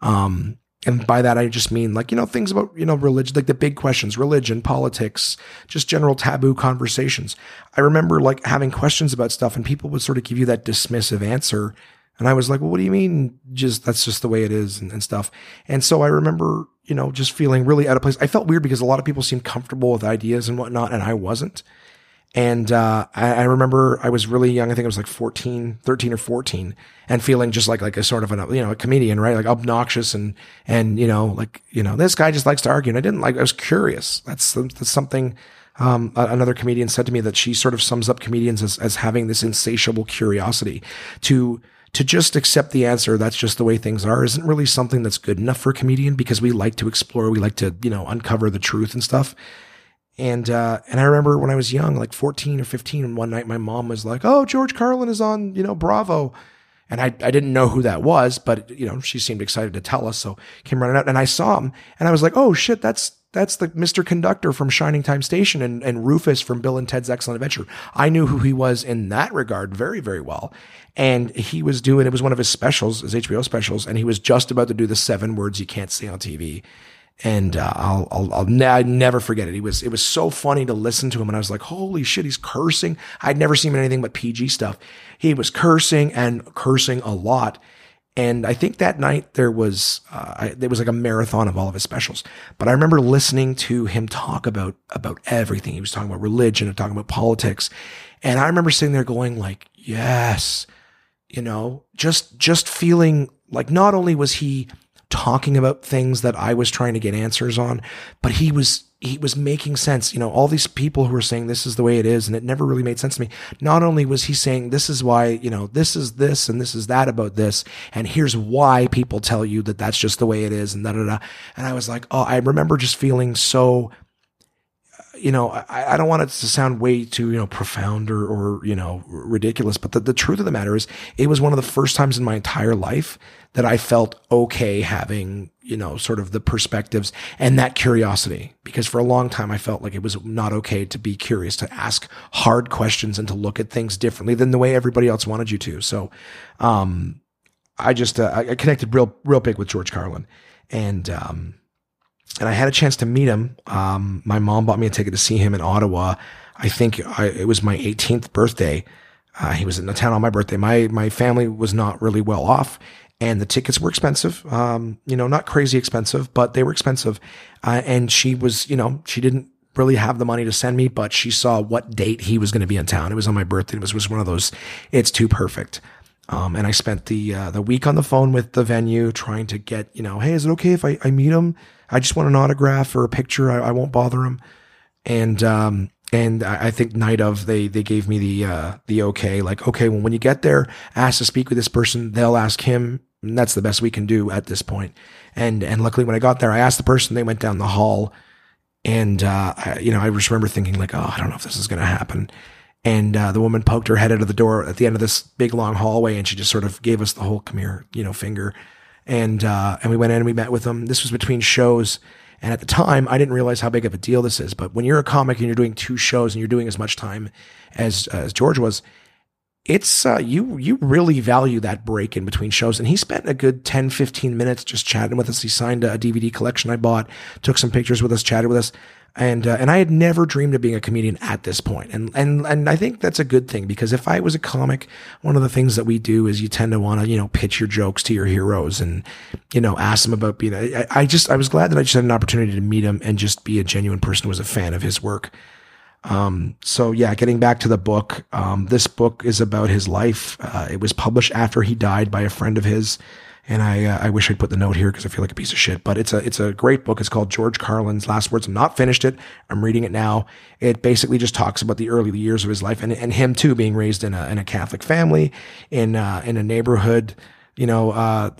Um, and by that I just mean like you know things about you know religion, like the big questions, religion, politics, just general taboo conversations. I remember like having questions about stuff, and people would sort of give you that dismissive answer, and I was like, well, what do you mean? Just that's just the way it is and, and stuff. And so I remember you know just feeling really out of place. I felt weird because a lot of people seemed comfortable with ideas and whatnot, and I wasn't. And uh, I, I, remember I was really young. I think I was like 14, 13 or 14 and feeling just like, like a sort of an, you know, a comedian, right? Like obnoxious and, and, you know, like, you know, this guy just likes to argue. And I didn't like, I was curious. That's, that's something, um, another comedian said to me that she sort of sums up comedians as, as having this insatiable curiosity to, to just accept the answer that's just the way things are isn't really something that's good enough for a comedian because we like to explore we like to you know uncover the truth and stuff and uh, and I remember when I was young, like 14 or 15, and one night my mom was like, "Oh, George Carlin is on, you know, Bravo." And I, I didn't know who that was, but you know, she seemed excited to tell us. So came running out and I saw him and I was like, oh shit, that's that's the Mr. Conductor from Shining Time Station and, and Rufus from Bill and Ted's Excellent Adventure. I knew who he was in that regard very, very well. And he was doing, it was one of his specials, his HBO specials, and he was just about to do the seven words you can't say on TV and uh, I'll I'll, I'll ne- never forget it. He was it was so funny to listen to him, and I was like, "Holy shit, he's cursing!" I'd never seen anything but PG stuff. He was cursing and cursing a lot, and I think that night there was uh, I, there was like a marathon of all of his specials. But I remember listening to him talk about about everything. He was talking about religion and talking about politics, and I remember sitting there going like, "Yes," you know, just just feeling like not only was he talking about things that I was trying to get answers on, but he was he was making sense. You know, all these people who were saying this is the way it is, and it never really made sense to me. Not only was he saying this is why, you know, this is this and this is that about this, and here's why people tell you that that's just the way it is, and da da da. And I was like, oh, I remember just feeling so you know, I, I, don't want it to sound way too, you know, profound or, or you know, ridiculous, but the, the truth of the matter is it was one of the first times in my entire life that I felt okay having, you know, sort of the perspectives and that curiosity. Because for a long time, I felt like it was not okay to be curious, to ask hard questions and to look at things differently than the way everybody else wanted you to. So, um, I just, uh, I connected real, real big with George Carlin and, um, and I had a chance to meet him. Um, my mom bought me a ticket to see him in Ottawa. I think I, it was my 18th birthday. Uh, he was in the town on my birthday. My my family was not really well off, and the tickets were expensive. Um, you know, not crazy expensive, but they were expensive. Uh, and she was, you know, she didn't really have the money to send me, but she saw what date he was going to be in town. It was on my birthday. It was, was one of those. It's too perfect. Um, and I spent the uh, the week on the phone with the venue trying to get, you know, hey, is it okay if I, I meet him? I just want an autograph or a picture. I, I won't bother him. And, um, and I, I think night of they, they gave me the, uh, the okay, like, okay, well, when you get there, ask to speak with this person. They'll ask him. And that's the best we can do at this point. And, and luckily when I got there, I asked the person, they went down the hall and, uh, I, you know, I just remember thinking like, oh, I don't know if this is to happen. And uh, the woman poked her head out of the door at the end of this big long hallway, and she just sort of gave us the whole "come here," you know, finger and uh, and we went in and we met with them. This was between shows, and at the time, I didn't realize how big of a deal this is. But when you're a comic and you're doing two shows and you're doing as much time as as George was, it's uh, you you really value that break in between shows. And he spent a good 10, 15 minutes just chatting with us. He signed a DVD collection I bought, took some pictures with us, chatted with us and uh, and I had never dreamed of being a comedian at this point, and and and I think that's a good thing because if I was a comic, one of the things that we do is you tend to want to you know pitch your jokes to your heroes and you know ask them about being. I, I just I was glad that I just had an opportunity to meet him and just be a genuine person who was a fan of his work. Um, so yeah, getting back to the book, um, this book is about his life. Uh, it was published after he died by a friend of his. And I, uh, I wish I'd put the note here because I feel like a piece of shit, but it's a, it's a great book. It's called George Carlin's Last Words. I'm not finished it. I'm reading it now. It basically just talks about the early years of his life and, and him too being raised in a, in a Catholic family in, uh, in a neighborhood, you know, uh,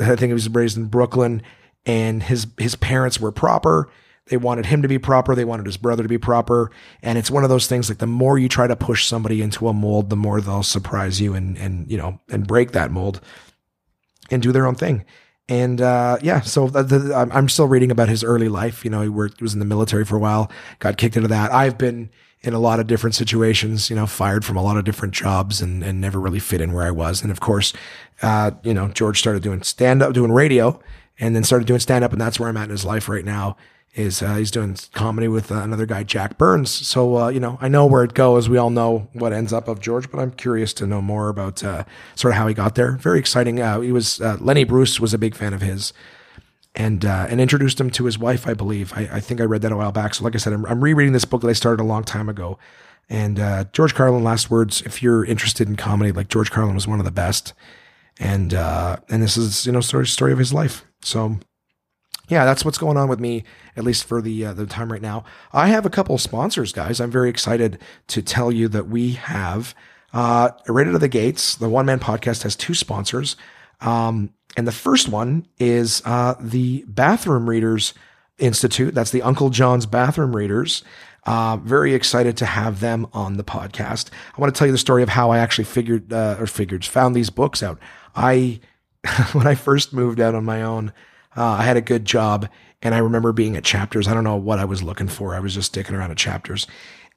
I think he was raised in Brooklyn and his, his parents were proper. They wanted him to be proper. They wanted his brother to be proper. And it's one of those things like the more you try to push somebody into a mold, the more they'll surprise you and, and, you know, and break that mold and do their own thing. And uh, yeah, so the, the, I'm still reading about his early life. You know, he worked, was in the military for a while, got kicked into that. I've been in a lot of different situations, you know, fired from a lot of different jobs and, and never really fit in where I was. And of course, uh, you know, George started doing stand up, doing radio and then started doing stand up. And that's where I'm at in his life right now. Is uh, he's doing comedy with uh, another guy, Jack Burns. So uh, you know, I know where it goes. We all know what ends up of George, but I'm curious to know more about uh, sort of how he got there. Very exciting. Uh, he was uh, Lenny Bruce was a big fan of his, and and introduced him to his wife, I believe. I, I, think I read that a while back. So like I said, I'm, I'm rereading this book that I started a long time ago. And George Carlin, last words. If you're interested in comedy, like George Carlin was one of the best and and this is you know story story of his life. So yeah, that's what's going on with me at least for the uh, the time right now. I have a couple sponsors, guys. I'm very excited to tell you that we have uh, right out of the gates. The One Man Podcast has two sponsors, um, and the first one is uh, the Bathroom Readers Institute. That's the Uncle John's Bathroom Readers. Uh, very excited to have them on the podcast. I want to tell you the story of how I actually figured uh, or figured found these books out. I, *laughs* when I first moved out on my own, uh, I had a good job and I remember being at chapters. I don't know what I was looking for. I was just sticking around at chapters.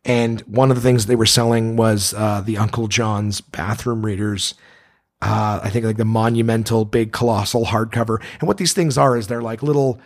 And one of the things they were selling was uh, the Uncle John's bathroom readers. Uh, I think like the monumental, big, colossal hardcover. And what these things are is they're like little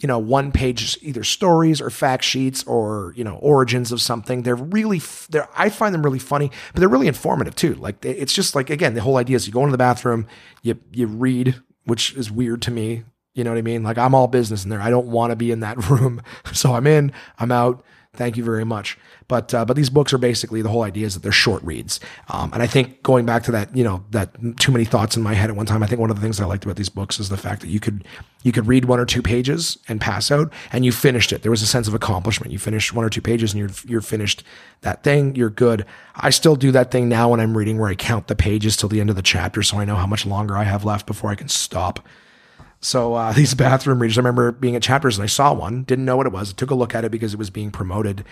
you know, one page either stories or fact sheets or, you know, origins of something. They're really, they're, I find them really funny, but they're really informative too. Like it's just like, again, the whole idea is you go into the bathroom, you, you read, which is weird to me. You know what I mean? Like I'm all business in there. I don't want to be in that *laughs* room. So I'm in, I'm out. Thank you very much. But uh, but these books are basically the whole idea is that they're short reads. Um, and I think going back to that, you know, that too many thoughts in my head at one time. I think one of the things I liked about these books is the fact that you could you could read one or two pages and pass out, and you finished it. There was a sense of accomplishment. You finished one or two pages, and you're you're finished that thing. You're good. I still do that thing now when I'm reading, where I count the pages till the end of the chapter, so I know how much longer I have left before I can stop. So uh, *laughs* these bathroom readers, I remember being at Chapters and I saw one, didn't know what it was. I took a look at it because it was being promoted,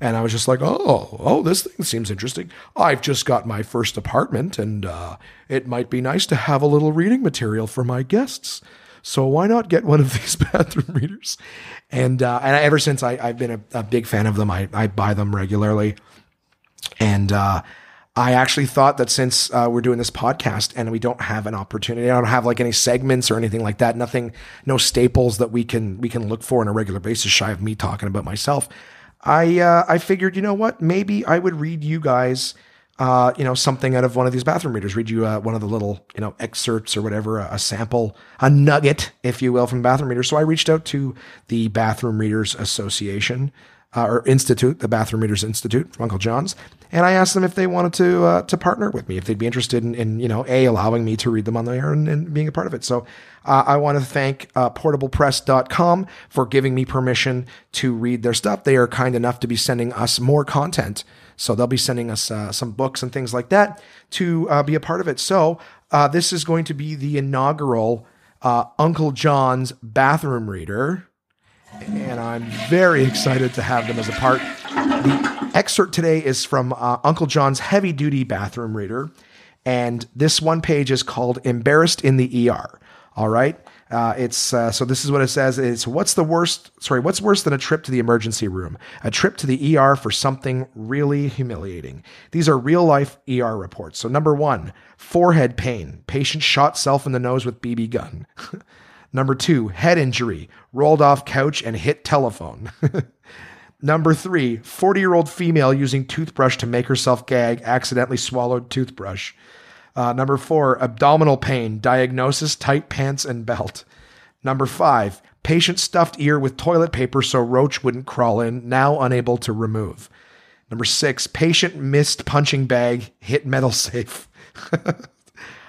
and I was just like, oh, oh, this thing seems interesting. I've just got my first apartment, and uh, it might be nice to have a little reading material for my guests. So why not get one of *laughs* these bathroom readers? And uh, and ever since I, have been a, a, big fan of them, I, I buy them regularly, and uh, I actually thought that since uh, we're doing this podcast and we don't have an opportunity, I don't have like any segments or anything like that, nothing, no staples that we can we can look for on a regular basis. Shy of me talking about myself, I uh, I figured, you know what, maybe I would read you guys, uh, you know, something out of one of these bathroom readers. Read you uh, one of the little, you know, excerpts or whatever, a, a sample, a nugget, if you will, from bathroom readers. So I reached out to the Bathroom Readers Association uh, or Institute, the Bathroom Readers Institute from Uncle John's, and I asked them if they wanted to uh, to partner with me, if they'd be interested in, in, you know a allowing me to read them on the air and, and being a part of it. So uh, I want to thank uh, portablepress.com for giving me permission to read their stuff. They are kind enough to be sending us more content. So they'll be sending us uh, some books and things like that to uh, be a part of it. So uh, this is going to be the inaugural Uncle John's bathroom reader and I'm very excited to have them as a part. The excerpt today is from uh, Uncle John's heavy duty bathroom reader, and this one page is called Embarrassed in the ER. All right. Uh, it's uh, so this is what it says. It's what's the worst? Sorry, what's worse than a trip to the emergency room? A trip to the ER for something really humiliating. These are real life ER reports. So number one, forehead pain. Patient shot self in the nose with BB gun. *laughs* Number two, head injury, rolled off couch and hit telephone. *laughs* Number three, 40 year old female using toothbrush to make herself gag, accidentally swallowed toothbrush. Uh, number four, abdominal pain, diagnosis, tight pants and belt. Number five, patient stuffed ear with toilet paper so roach wouldn't crawl in, now unable to remove. Number six, patient missed punching bag, hit metal safe. *laughs*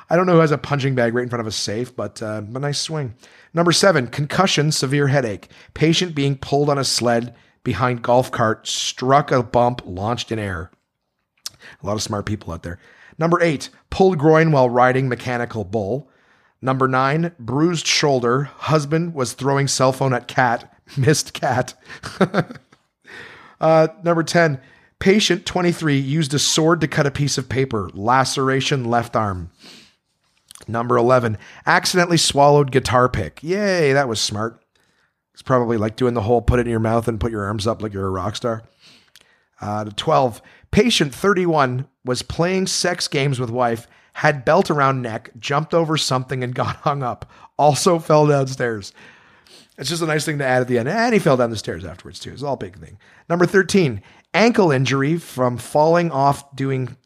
I don't know who has a punching bag right in front of a safe, but uh, a nice swing. Number seven, concussion, severe headache. Patient being pulled on a sled behind golf cart, struck a bump, launched in air. A lot of smart people out there. Number eight, pulled groin while riding mechanical bull. Number nine, bruised shoulder. Husband was throwing cell phone at cat, *laughs* missed cat. *laughs* uh, number 10, patient 23 used a sword to cut a piece of paper, laceration left arm. Number 11, accidentally swallowed guitar pick. Yay, that was smart. It's probably like doing the whole put it in your mouth and put your arms up like you're a rock star. Uh, 12, patient 31 was playing sex games with wife, had belt around neck, jumped over something and *laughs* got hung up. Also fell downstairs. It's just a nice thing to add at the end. And he fell down the stairs afterwards too. It's all big thing. Number 13, ankle injury from falling off doing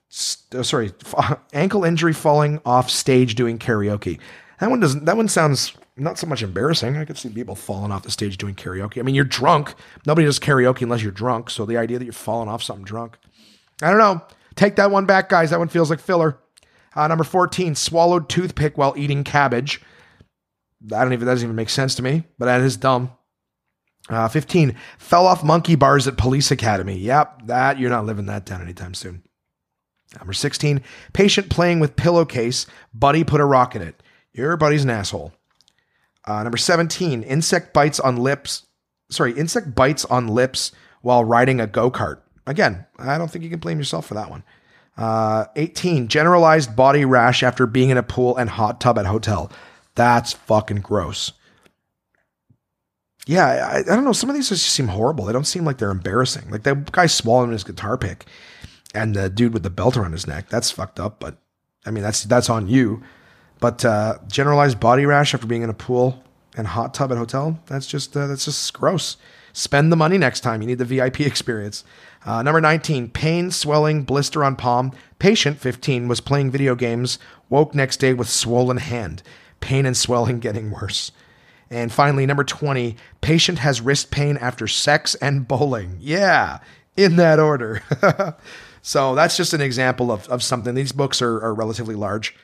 uh, sorry, *laughs* ankle injury falling off stage doing karaoke. That one doesn't that one sounds not so much embarrassing. I could see people falling off the stage doing karaoke. I mean, you're drunk. Nobody does karaoke unless you're drunk. So the idea that you're falling off something drunk, I don't know. Take that one back, guys. That one feels like filler. Uh, number 14, swallowed toothpick while eating cabbage. I don't even, that doesn't even make sense to me, but that is dumb. Uh, 15, fell off monkey bars at police academy. Yep, that, you're not living that down anytime soon. Number 16, patient playing with pillowcase. Buddy put a rock in it. Your buddy's an asshole. Uh, number 17, insect bites on lips. Sorry, insect bites on lips while riding a go kart. Again, I don't think you can blame yourself for that one. Uh, 18, generalized body rash after being in a pool and hot tub at hotel. That's fucking gross. Yeah, I, I don't know. Some of these just seem horrible. They don't seem like they're embarrassing. Like that guy swallowing his guitar pick and the dude with the belt around his neck. That's fucked up, but I mean, that's, that's on you. But uh, generalized body rash after being in a pool and hot tub at hotel, that's just, uh, that's just gross. Spend the money next time. You need the VIP experience. Uh, number 19, pain, swelling, blister on palm. Patient 15 was playing video games, woke next day with swollen hand. Pain and swelling *laughs* getting worse. And finally, number 20, patient has wrist pain after sex and bowling. Yeah, in that order. *laughs* so that's just an example of, of something. These books are, are relatively large.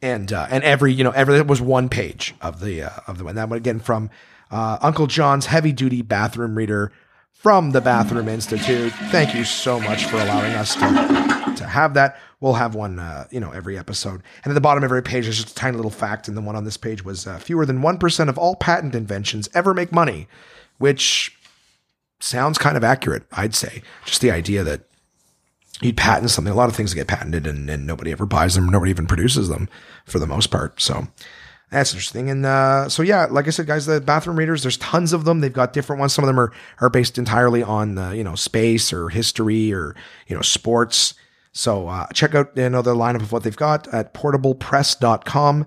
And uh, and every you know every it was one page of the uh, of the one that one again from uh, Uncle John's heavy duty bathroom reader from the Bathroom Institute. Thank you so much for allowing us to, to have that. We'll have one, uh, you know, every episode. And at the bottom of every page, there's just a tiny little fact. And the one on this page was uh, fewer than 1% of all patent inventions ever make money, which sounds kind of accurate, I'd say. Just the idea that you'd patent something. A lot of things get patented and, and nobody ever buys them. Nobody even produces them for the most part. So that's interesting. And uh, so, yeah, like I said, guys, the bathroom readers, there's tons of them. They've got different ones. Some of them are, are based entirely on, uh, you know, space or history or, you know, sports. So uh, check out, another lineup of what they've got at portablepress.com.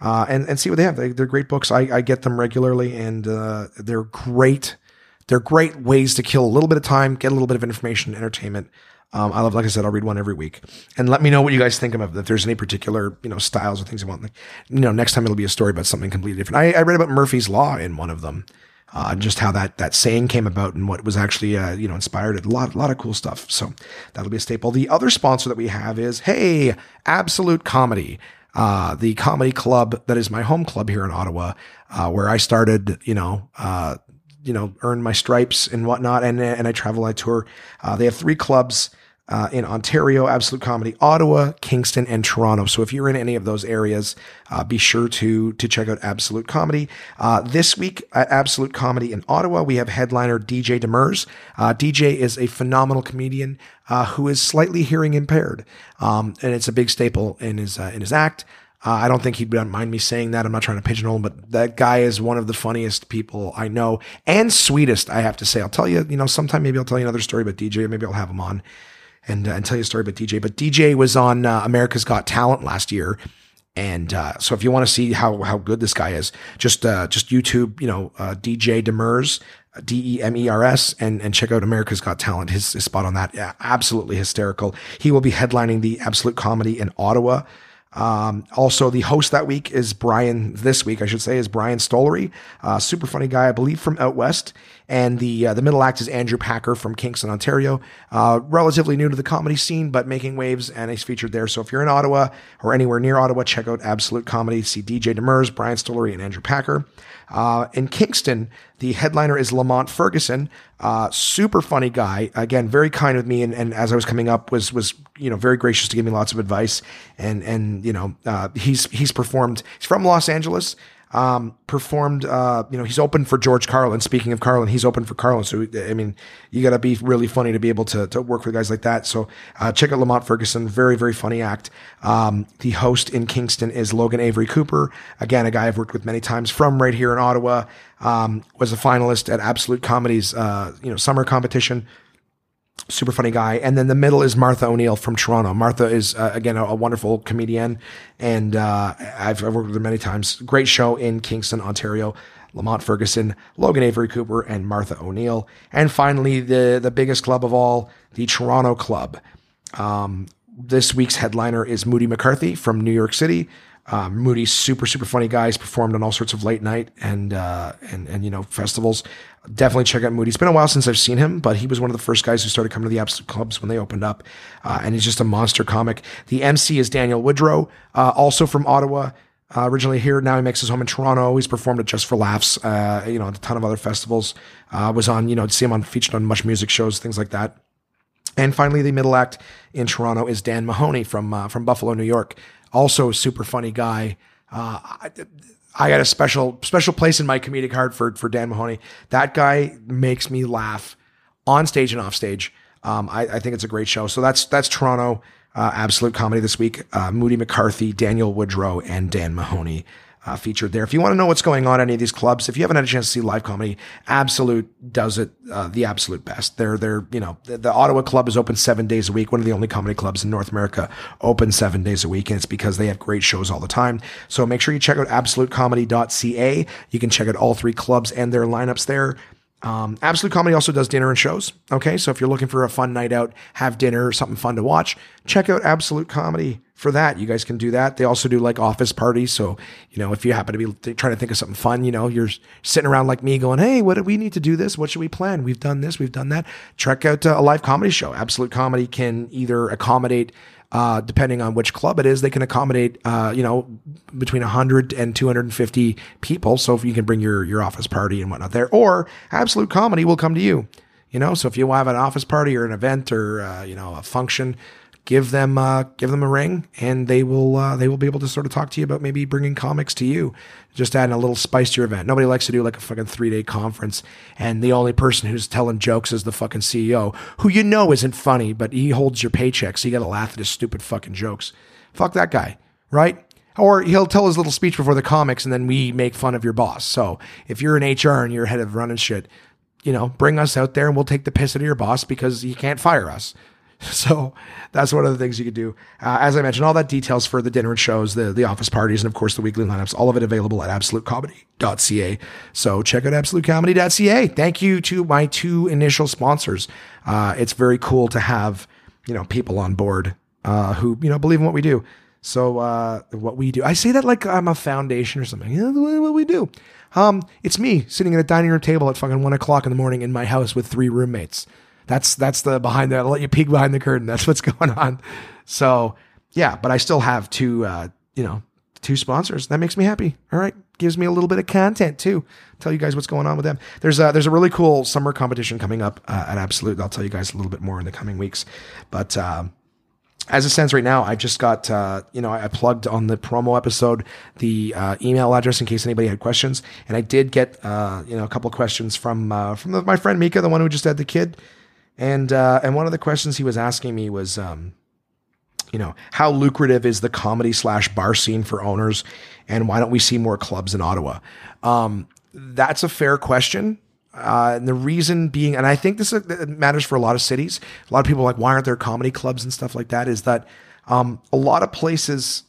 Uh, and, and see what they have. They, are great books. I, I get them regularly and uh, they're great. They're great ways to kill a little bit of time, get a little bit of information, entertainment. Um, I love, like I said, I'll read one every week, and let me know what you guys think of. If there's any particular, you know, styles or things you want, like, you know, next time it'll be a story about something completely different. I, I read about Murphy's Law in one of them, uh, just how that that saying came about and what was actually, uh, you know, inspired. A lot, a lot of cool stuff. So that'll be a staple. The other sponsor that we have is Hey, Absolute Comedy. Uh, the comedy club that is my home club here in Ottawa, uh, where I started, you know, uh, you know, earn my stripes and whatnot. And, and I travel, I tour. Uh, they have three clubs uh, in Ontario, Absolute Comedy, Ottawa, Kingston, and Toronto. So if you're in any of those areas, uh, be sure to to check out Absolute Comedy. Uh, this week at Absolute Comedy in Ottawa, we have headliner DJ Demers. Uh, DJ is a phenomenal comedian uh, who is slightly hearing impaired, um, and it's a big staple in his uh, in his act. I don't think he'd mind me saying that. I'm not trying to pigeonhole him, but that guy is one of the funniest people I know and sweetest, I have to say. I'll tell you, you know, sometime maybe I'll tell you another story about DJ. Maybe I'll have him on and, uh, and tell you a story about DJ. But DJ was on uh, America's Got Talent last year. And uh, so, if you want to see how how good this guy is, just uh, just YouTube, you know, uh, DJ Demers, D E M E R S, and and check out America's Got Talent. His, his spot on that, yeah, absolutely hysterical. He will be headlining the Absolute Comedy in Ottawa um, also, the host that week is Brian. This week, I should say, is Brian Stollery, uh, super funny guy, I believe, from out west. And the uh, the middle act is Andrew Packer from Kingston, Ontario. Uh, relatively new to the comedy scene, but making waves, and he's featured there. So if you're in Ottawa or anywhere near Ottawa, check out Absolute Comedy. See DJ Demers, Brian Stollery, and Andrew Packer. Uh, in Kingston, the headliner is Lamont Ferguson, uh, super funny guy. Again, very kind with me, and, and as I was coming up, was was you know very gracious to give me lots of advice. And and you know uh, he's he's performed. He's from Los Angeles um, performed, uh, you know, he's open for George Carlin. Speaking of Carlin, he's open for Carlin. So, I mean, you got to be really funny to be able to, to work with guys like that. So, uh, check out Lamont Ferguson. Very, very funny act. Um, the host in Kingston is Logan Avery Cooper. Again, a guy I've worked with many times from right here in Ottawa. Um, was a finalist at Absolute Comedy's, uh, you know, summer competition super funny guy. And then the middle is Martha O'Neill from Toronto. Martha is uh, again a, a, wonderful comedian, and uh, I've, I've, worked with her many times. Great show in Kingston, Ontario. Lamont Ferguson, Logan Avery Cooper, and Martha O'Neill. And finally, the the biggest club of all, the Toronto Club. Um, this week's headliner is Moody McCarthy from New York City. Uh, Moody's super super funny guys performed on all sorts of late night and uh, and and you know festivals. Definitely check out Moody. It's been a while since I've seen him, but he was one of the first guys who started coming to the Absolute clubs when they opened up, uh, and he's just a monster comic. The MC is Daniel Woodrow, uh, also from Ottawa. Uh, originally here, now he makes his home in Toronto. He's performed at Just for Laughs, uh, you know, a ton of other festivals. was on, you know, see him on featured on MuchMusic shows, things like that. And finally, the middle act in Toronto is Dan Mahoney from from Buffalo, New York also a super funny guy. Uh, I, I, got a special special place in my comedic heart for for Dan Mahoney. That guy makes me laugh on stage and off stage. Um, I, I, think it's a great show. So that's that's Toronto uh, Absolute Comedy this week. Uh, Moody McCarthy, Daniel Woodrow, and Dan Mahoney uh, featured there. If you want to know what's going on at any of these clubs, if you haven't had a chance to see live comedy, Absolute does it uh, the absolute best. They're they're you know the, the, Ottawa club is open seven days a week. One of the only comedy clubs in North America open seven days a week, and it's because they have great shows all the time. So make sure you check out absolutecomedy.ca. You can check out all three clubs and their lineups there. Um, Absolute Comedy also does dinner and shows. Okay, so if you're looking for a fun night out, have dinner, something fun to watch, check out Absolute Comedy for that. You guys can do that. They also do like office parties. So, you know, if you happen to be trying to think of something fun, you know, you're sitting around like me going, Hey, what do we need to do this? What should we plan? We've done this. We've done that. Check out uh, a live comedy show. Absolute Comedy can either accommodate uh, depending on which club it is, they can accommodate, uh, you know, between 100 and 250 people. So if you can bring your, your office party and whatnot there, or Absolute Comedy will come to you, you know. So if you have an office party or an event or, uh, you know, a function, give them uh, give them a ring, and they will uh, they will be able to sort of talk to you about maybe bringing comics to you, just adding a little spice to your event. Nobody likes to do like a fucking three day conference, and the only person who's telling jokes is the fucking CEO, who you know isn't funny, but he holds your paycheck, so you got to laugh at his stupid fucking jokes. Fuck that guy, right? Or he'll tell his little speech before the comics, and then we make fun of your boss. So if you're in HR and you're head of running shit, you know, bring us out there and we'll take the piss out of your boss because he can't fire us. *laughs* So that's one of the things you could do. Uh, as I mentioned, all that details for the dinner and shows, the, the office parties, and of course the weekly lineups, all of it available at absolutecomedy.ca. So check out absolutecomedy.ca. Thank you to my two initial sponsors. Uh, it's very cool to have, you know, people on board, uh, who, you know, believe in what we do. So, uh, what we do, I say that like I'm a foundation or something. Yeah, what we do. Um, it's me sitting at a dining room table at fucking one o'clock in the morning in my house with three roommates. That's that's the behind that. I'll let you peek behind the curtain. That's what's *laughs* going on. So yeah, but I still have two, uh, you know, two sponsors. That makes me happy. All right, gives me a little bit of content too. Tell you guys what's going on with them. There's a there's a really cool summer competition coming up uh, at Absolute. I'll tell you guys a little bit more in the coming weeks. But uh, as it stands right now, I've just got, uh, you know, I plugged on the promo episode the uh, email address in case anybody had questions, and I did get, uh, you know, a couple questions from uh, from the, my friend Mika, the one who just had the kid. And uh, and one of the questions he was asking me was, um, you know, how lucrative is the comedy slash bar scene for owners, and why don't we see more clubs in Ottawa? Um, that's a fair question. Uh, and the reason being, and I think this matters for a lot of cities. A lot of people like, why aren't there comedy clubs and stuff like that? Is that um, a lot of places,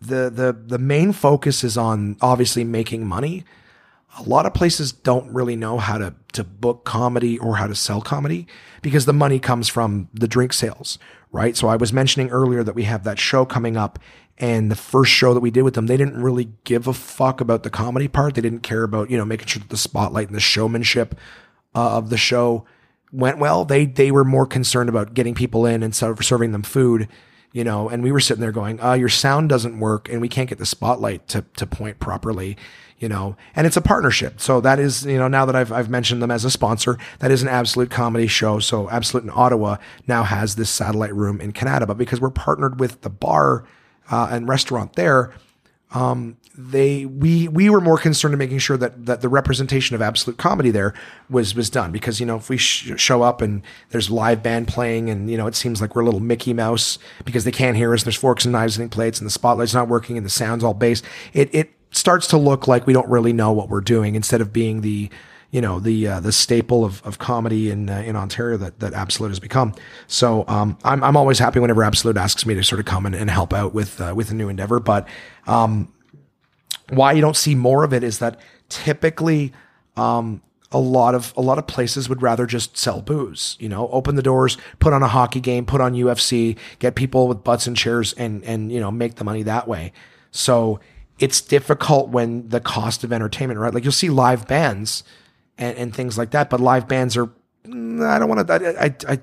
the the the main focus is on obviously making money, a lot of places don't really know how to, to book comedy or how to sell comedy because the money comes from the drink sales, right? So I was mentioning earlier that we have that show coming up and the first show that we did with them, they didn't really give a fuck about the comedy part. They didn't care about, you know, making sure that the spotlight and the showmanship uh, of the show went well. They, they were more concerned about getting people in and serving them food you know, and we were sitting there going, uh, your sound doesn't work and we can't get the spotlight to, to point properly you know, and it's a partnership. So that is, you know, now that I've, I've mentioned them as a sponsor, that is an absolute comedy show. So Absolute in Ottawa now has this satellite room in Kanata, but because we're partnered with the bar uh, and restaurant there, um, they we we were more concerned in making sure that that the representation of absolute comedy there was was done because you know if we sh- show up and there's live band playing and you know it seems like we're a little Mickey Mouse because they can't hear us there's forks and knives and plates and the spotlight's not working and the sound's all bass it it starts to look like we don't really know what we're doing instead of being the you know the uh, the staple of, of comedy in uh, in Ontario that that Absolute has become. So um, I'm I'm always happy whenever Absolute asks me to sort of come and, and help out with uh, with a new endeavor. But um, why you don't see more of it is that typically um, a lot of a lot of places would rather just sell booze. You know, open the doors, put on a hockey game, put on UFC, get people with butts and chairs, and and you know make the money that way. So it's difficult when the cost of entertainment, right? Like you'll see live bands and, and things like that. But live bands are, mm, I don't want to, I, I,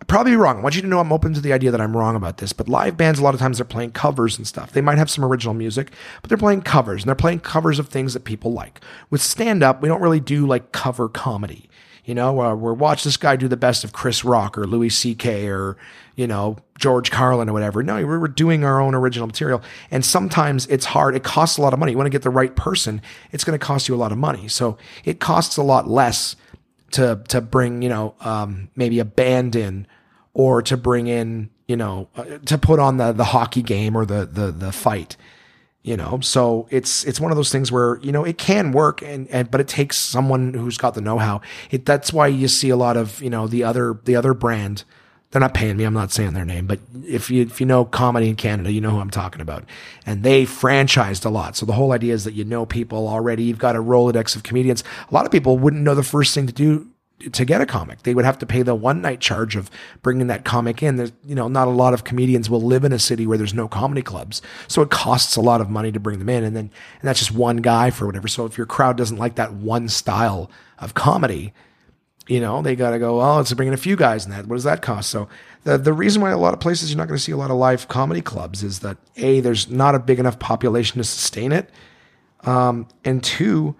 I probably wrong. I want you to know I'm open to the idea that I'm wrong about this, but live bands, a lot of times they're playing covers and stuff. They might have some original music, but they're playing covers and they're playing covers of things that people like. With stand up, we don't really do like cover comedy. You know, uh, we're watch this guy do the best of Chris Rock or Louis C.K. or, you know, George Carlin or whatever. No, we're doing our own original material. And sometimes it's hard. It costs a lot of money. You want to get the right person, it's going to cost you a lot of money. So it costs a lot less to, to bring, you know, um, maybe a band in or to bring in, you know, uh, to put on the, the hockey game or the, the, the fight you know? So it's it's one of those things where you know it can work and, and but it takes someone who's got the know-how. It that's why you see a lot of you know the other the other brand they're not paying me i'm not saying their name but if you if you know comedy in canada you know who i'm talking about. And they franchised a lot. So the whole idea is that you know people already you've got a rolodex of comedians. A lot of people wouldn't know the first thing to do to get a comic. They would have to pay the one night charge of bringing that comic in. There's, you know, not a lot of comedians will live in a city where there's no comedy clubs. So it costs a lot of money to bring them in. And then, and that's just one guy for whatever. So if your crowd doesn't like that one style of comedy, you know, they got to go, oh, let's bring in a few guys in that. What does that cost? So the, the reason why a lot of places you're not going to see a lot of live comedy clubs is that A, there's not a big enough population to sustain it. Um, and two,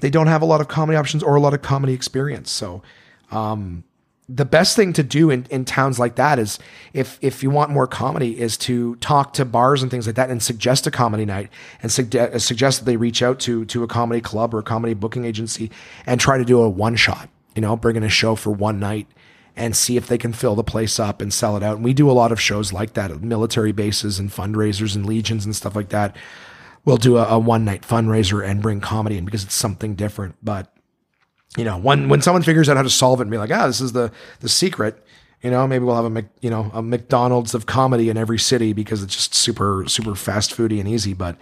they don't have a lot of comedy options or a lot of comedy experience. So, um, the best thing to do in, in towns like that is if if you want more comedy is to talk to bars and things like that and suggest a comedy night and suggest, uh, suggest that they reach out to to a comedy club or a comedy booking agency and try to do a one shot you know bring in a show for one night and see if they can fill the place up and sell it out and we do a lot of shows like that at military bases and fundraisers and legions and stuff like that we'll do a, a one night fundraiser and bring comedy in because it's something different. But you know, when when someone figures out how to solve it and be like, ah, this is the the secret. You know, maybe we'll have a you know a McDonald's of comedy in every city because it's just super super fast foody and easy. But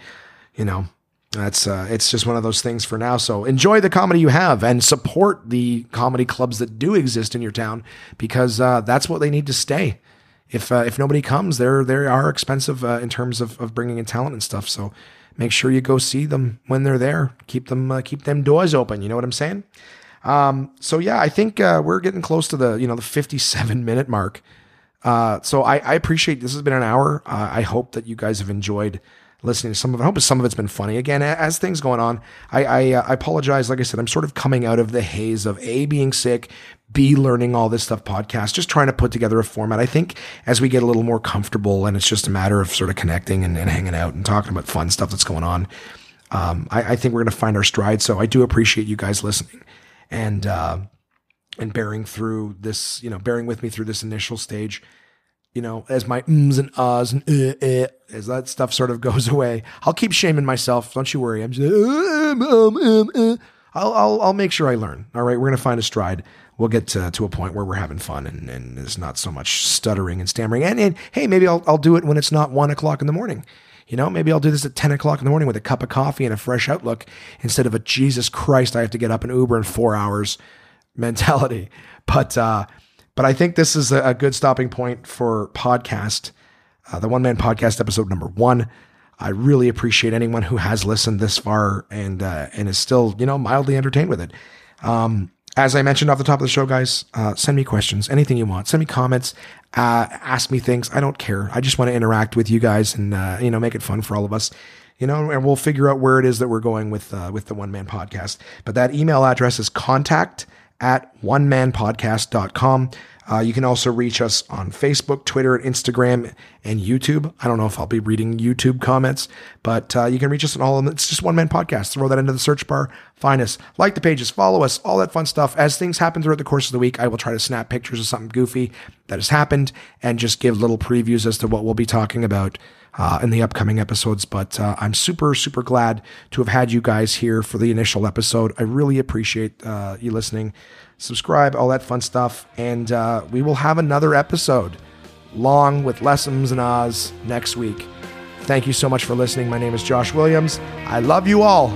you know, that's uh, it's just one of those things for now. So enjoy the comedy you have and support the comedy clubs that do exist in your town because uh, that's what they need to stay. If uh, if nobody comes, they're they are expensive uh, in terms of of bringing in talent and stuff. So make sure you go see them when they're there. Keep them uh, keep them doors open. You know what I'm saying? Um, so yeah, I think uh, we're getting close to the you know the 57 *laughs* minute mark. Uh, so I, I, appreciate this has been an hour. Uh, I hope that you guys have enjoyed listening to some of it. I hope some of it's been funny. Again, as things going on, I, I, uh, I apologize. Like I said, I'm sort of coming out of the haze of a being sick, b learning all this stuff podcast, just trying to put together a format. I think as we get a little more comfortable, and it's just a matter of sort of connecting and, and hanging out and talking about fun stuff that's going on. Um, I, I, think we're going to find our stride. So I do appreciate you guys listening and uh, and bearing through this, you know, bearing with me through this initial stage you know, as my ums and ahs and uh, uh, as that stuff sort of *laughs* goes away, I'll keep shaming myself. Don't you worry. I'm just, uh, um, um, um, uh. I'll, I'll, I'll make sure I learn. All right. We're going to find a stride. We'll get to, to a point where we're having fun and, and there's not so much stuttering and stammering. And, and hey, maybe I'll, I'll do it when it's not one o'clock in the morning. You know, maybe I'll do this at 10 o'clock in the morning with a cup of coffee and a fresh outlook instead of a Jesus Christ, I have to get up and Uber in four hours mentality. *laughs* But, uh, but I think this is a, good stopping point for podcast, uh, the one man podcast episode number one. I really appreciate anyone who has listened this far and uh, and is still you know mildly entertained with it. Um, as I mentioned off the top of the show, guys, uh, send me questions, anything you want. Send me comments, uh, ask me things. I don't care. I just want to interact with you guys and uh, you know make it fun for all of us. You know, and we'll figure out where it is that we're going with uh, with the one man podcast. But that email address is contact at one man onemanpodcast.com. Uh, you can also reach us on Facebook, Twitter, Instagram, and YouTube. I don't know if I'll be reading YouTube comments, but uh, you can reach us on all of them. It's just one man podcast. Throw that into the search bar, find us, like the pages, follow us, all that fun stuff. As things happen throughout the course of the week, I will try to snap pictures of something goofy that has happened and just give little previews as to what we'll be talking about uh, in the upcoming episodes. But uh, I'm super, super glad to have had you guys here for the initial episode. I really appreciate uh, you listening. Subscribe, all that fun stuff. And uh, we will have another episode long with lessons and ahs next week. Thank you so much for listening. My name is Josh Williams. I love you all.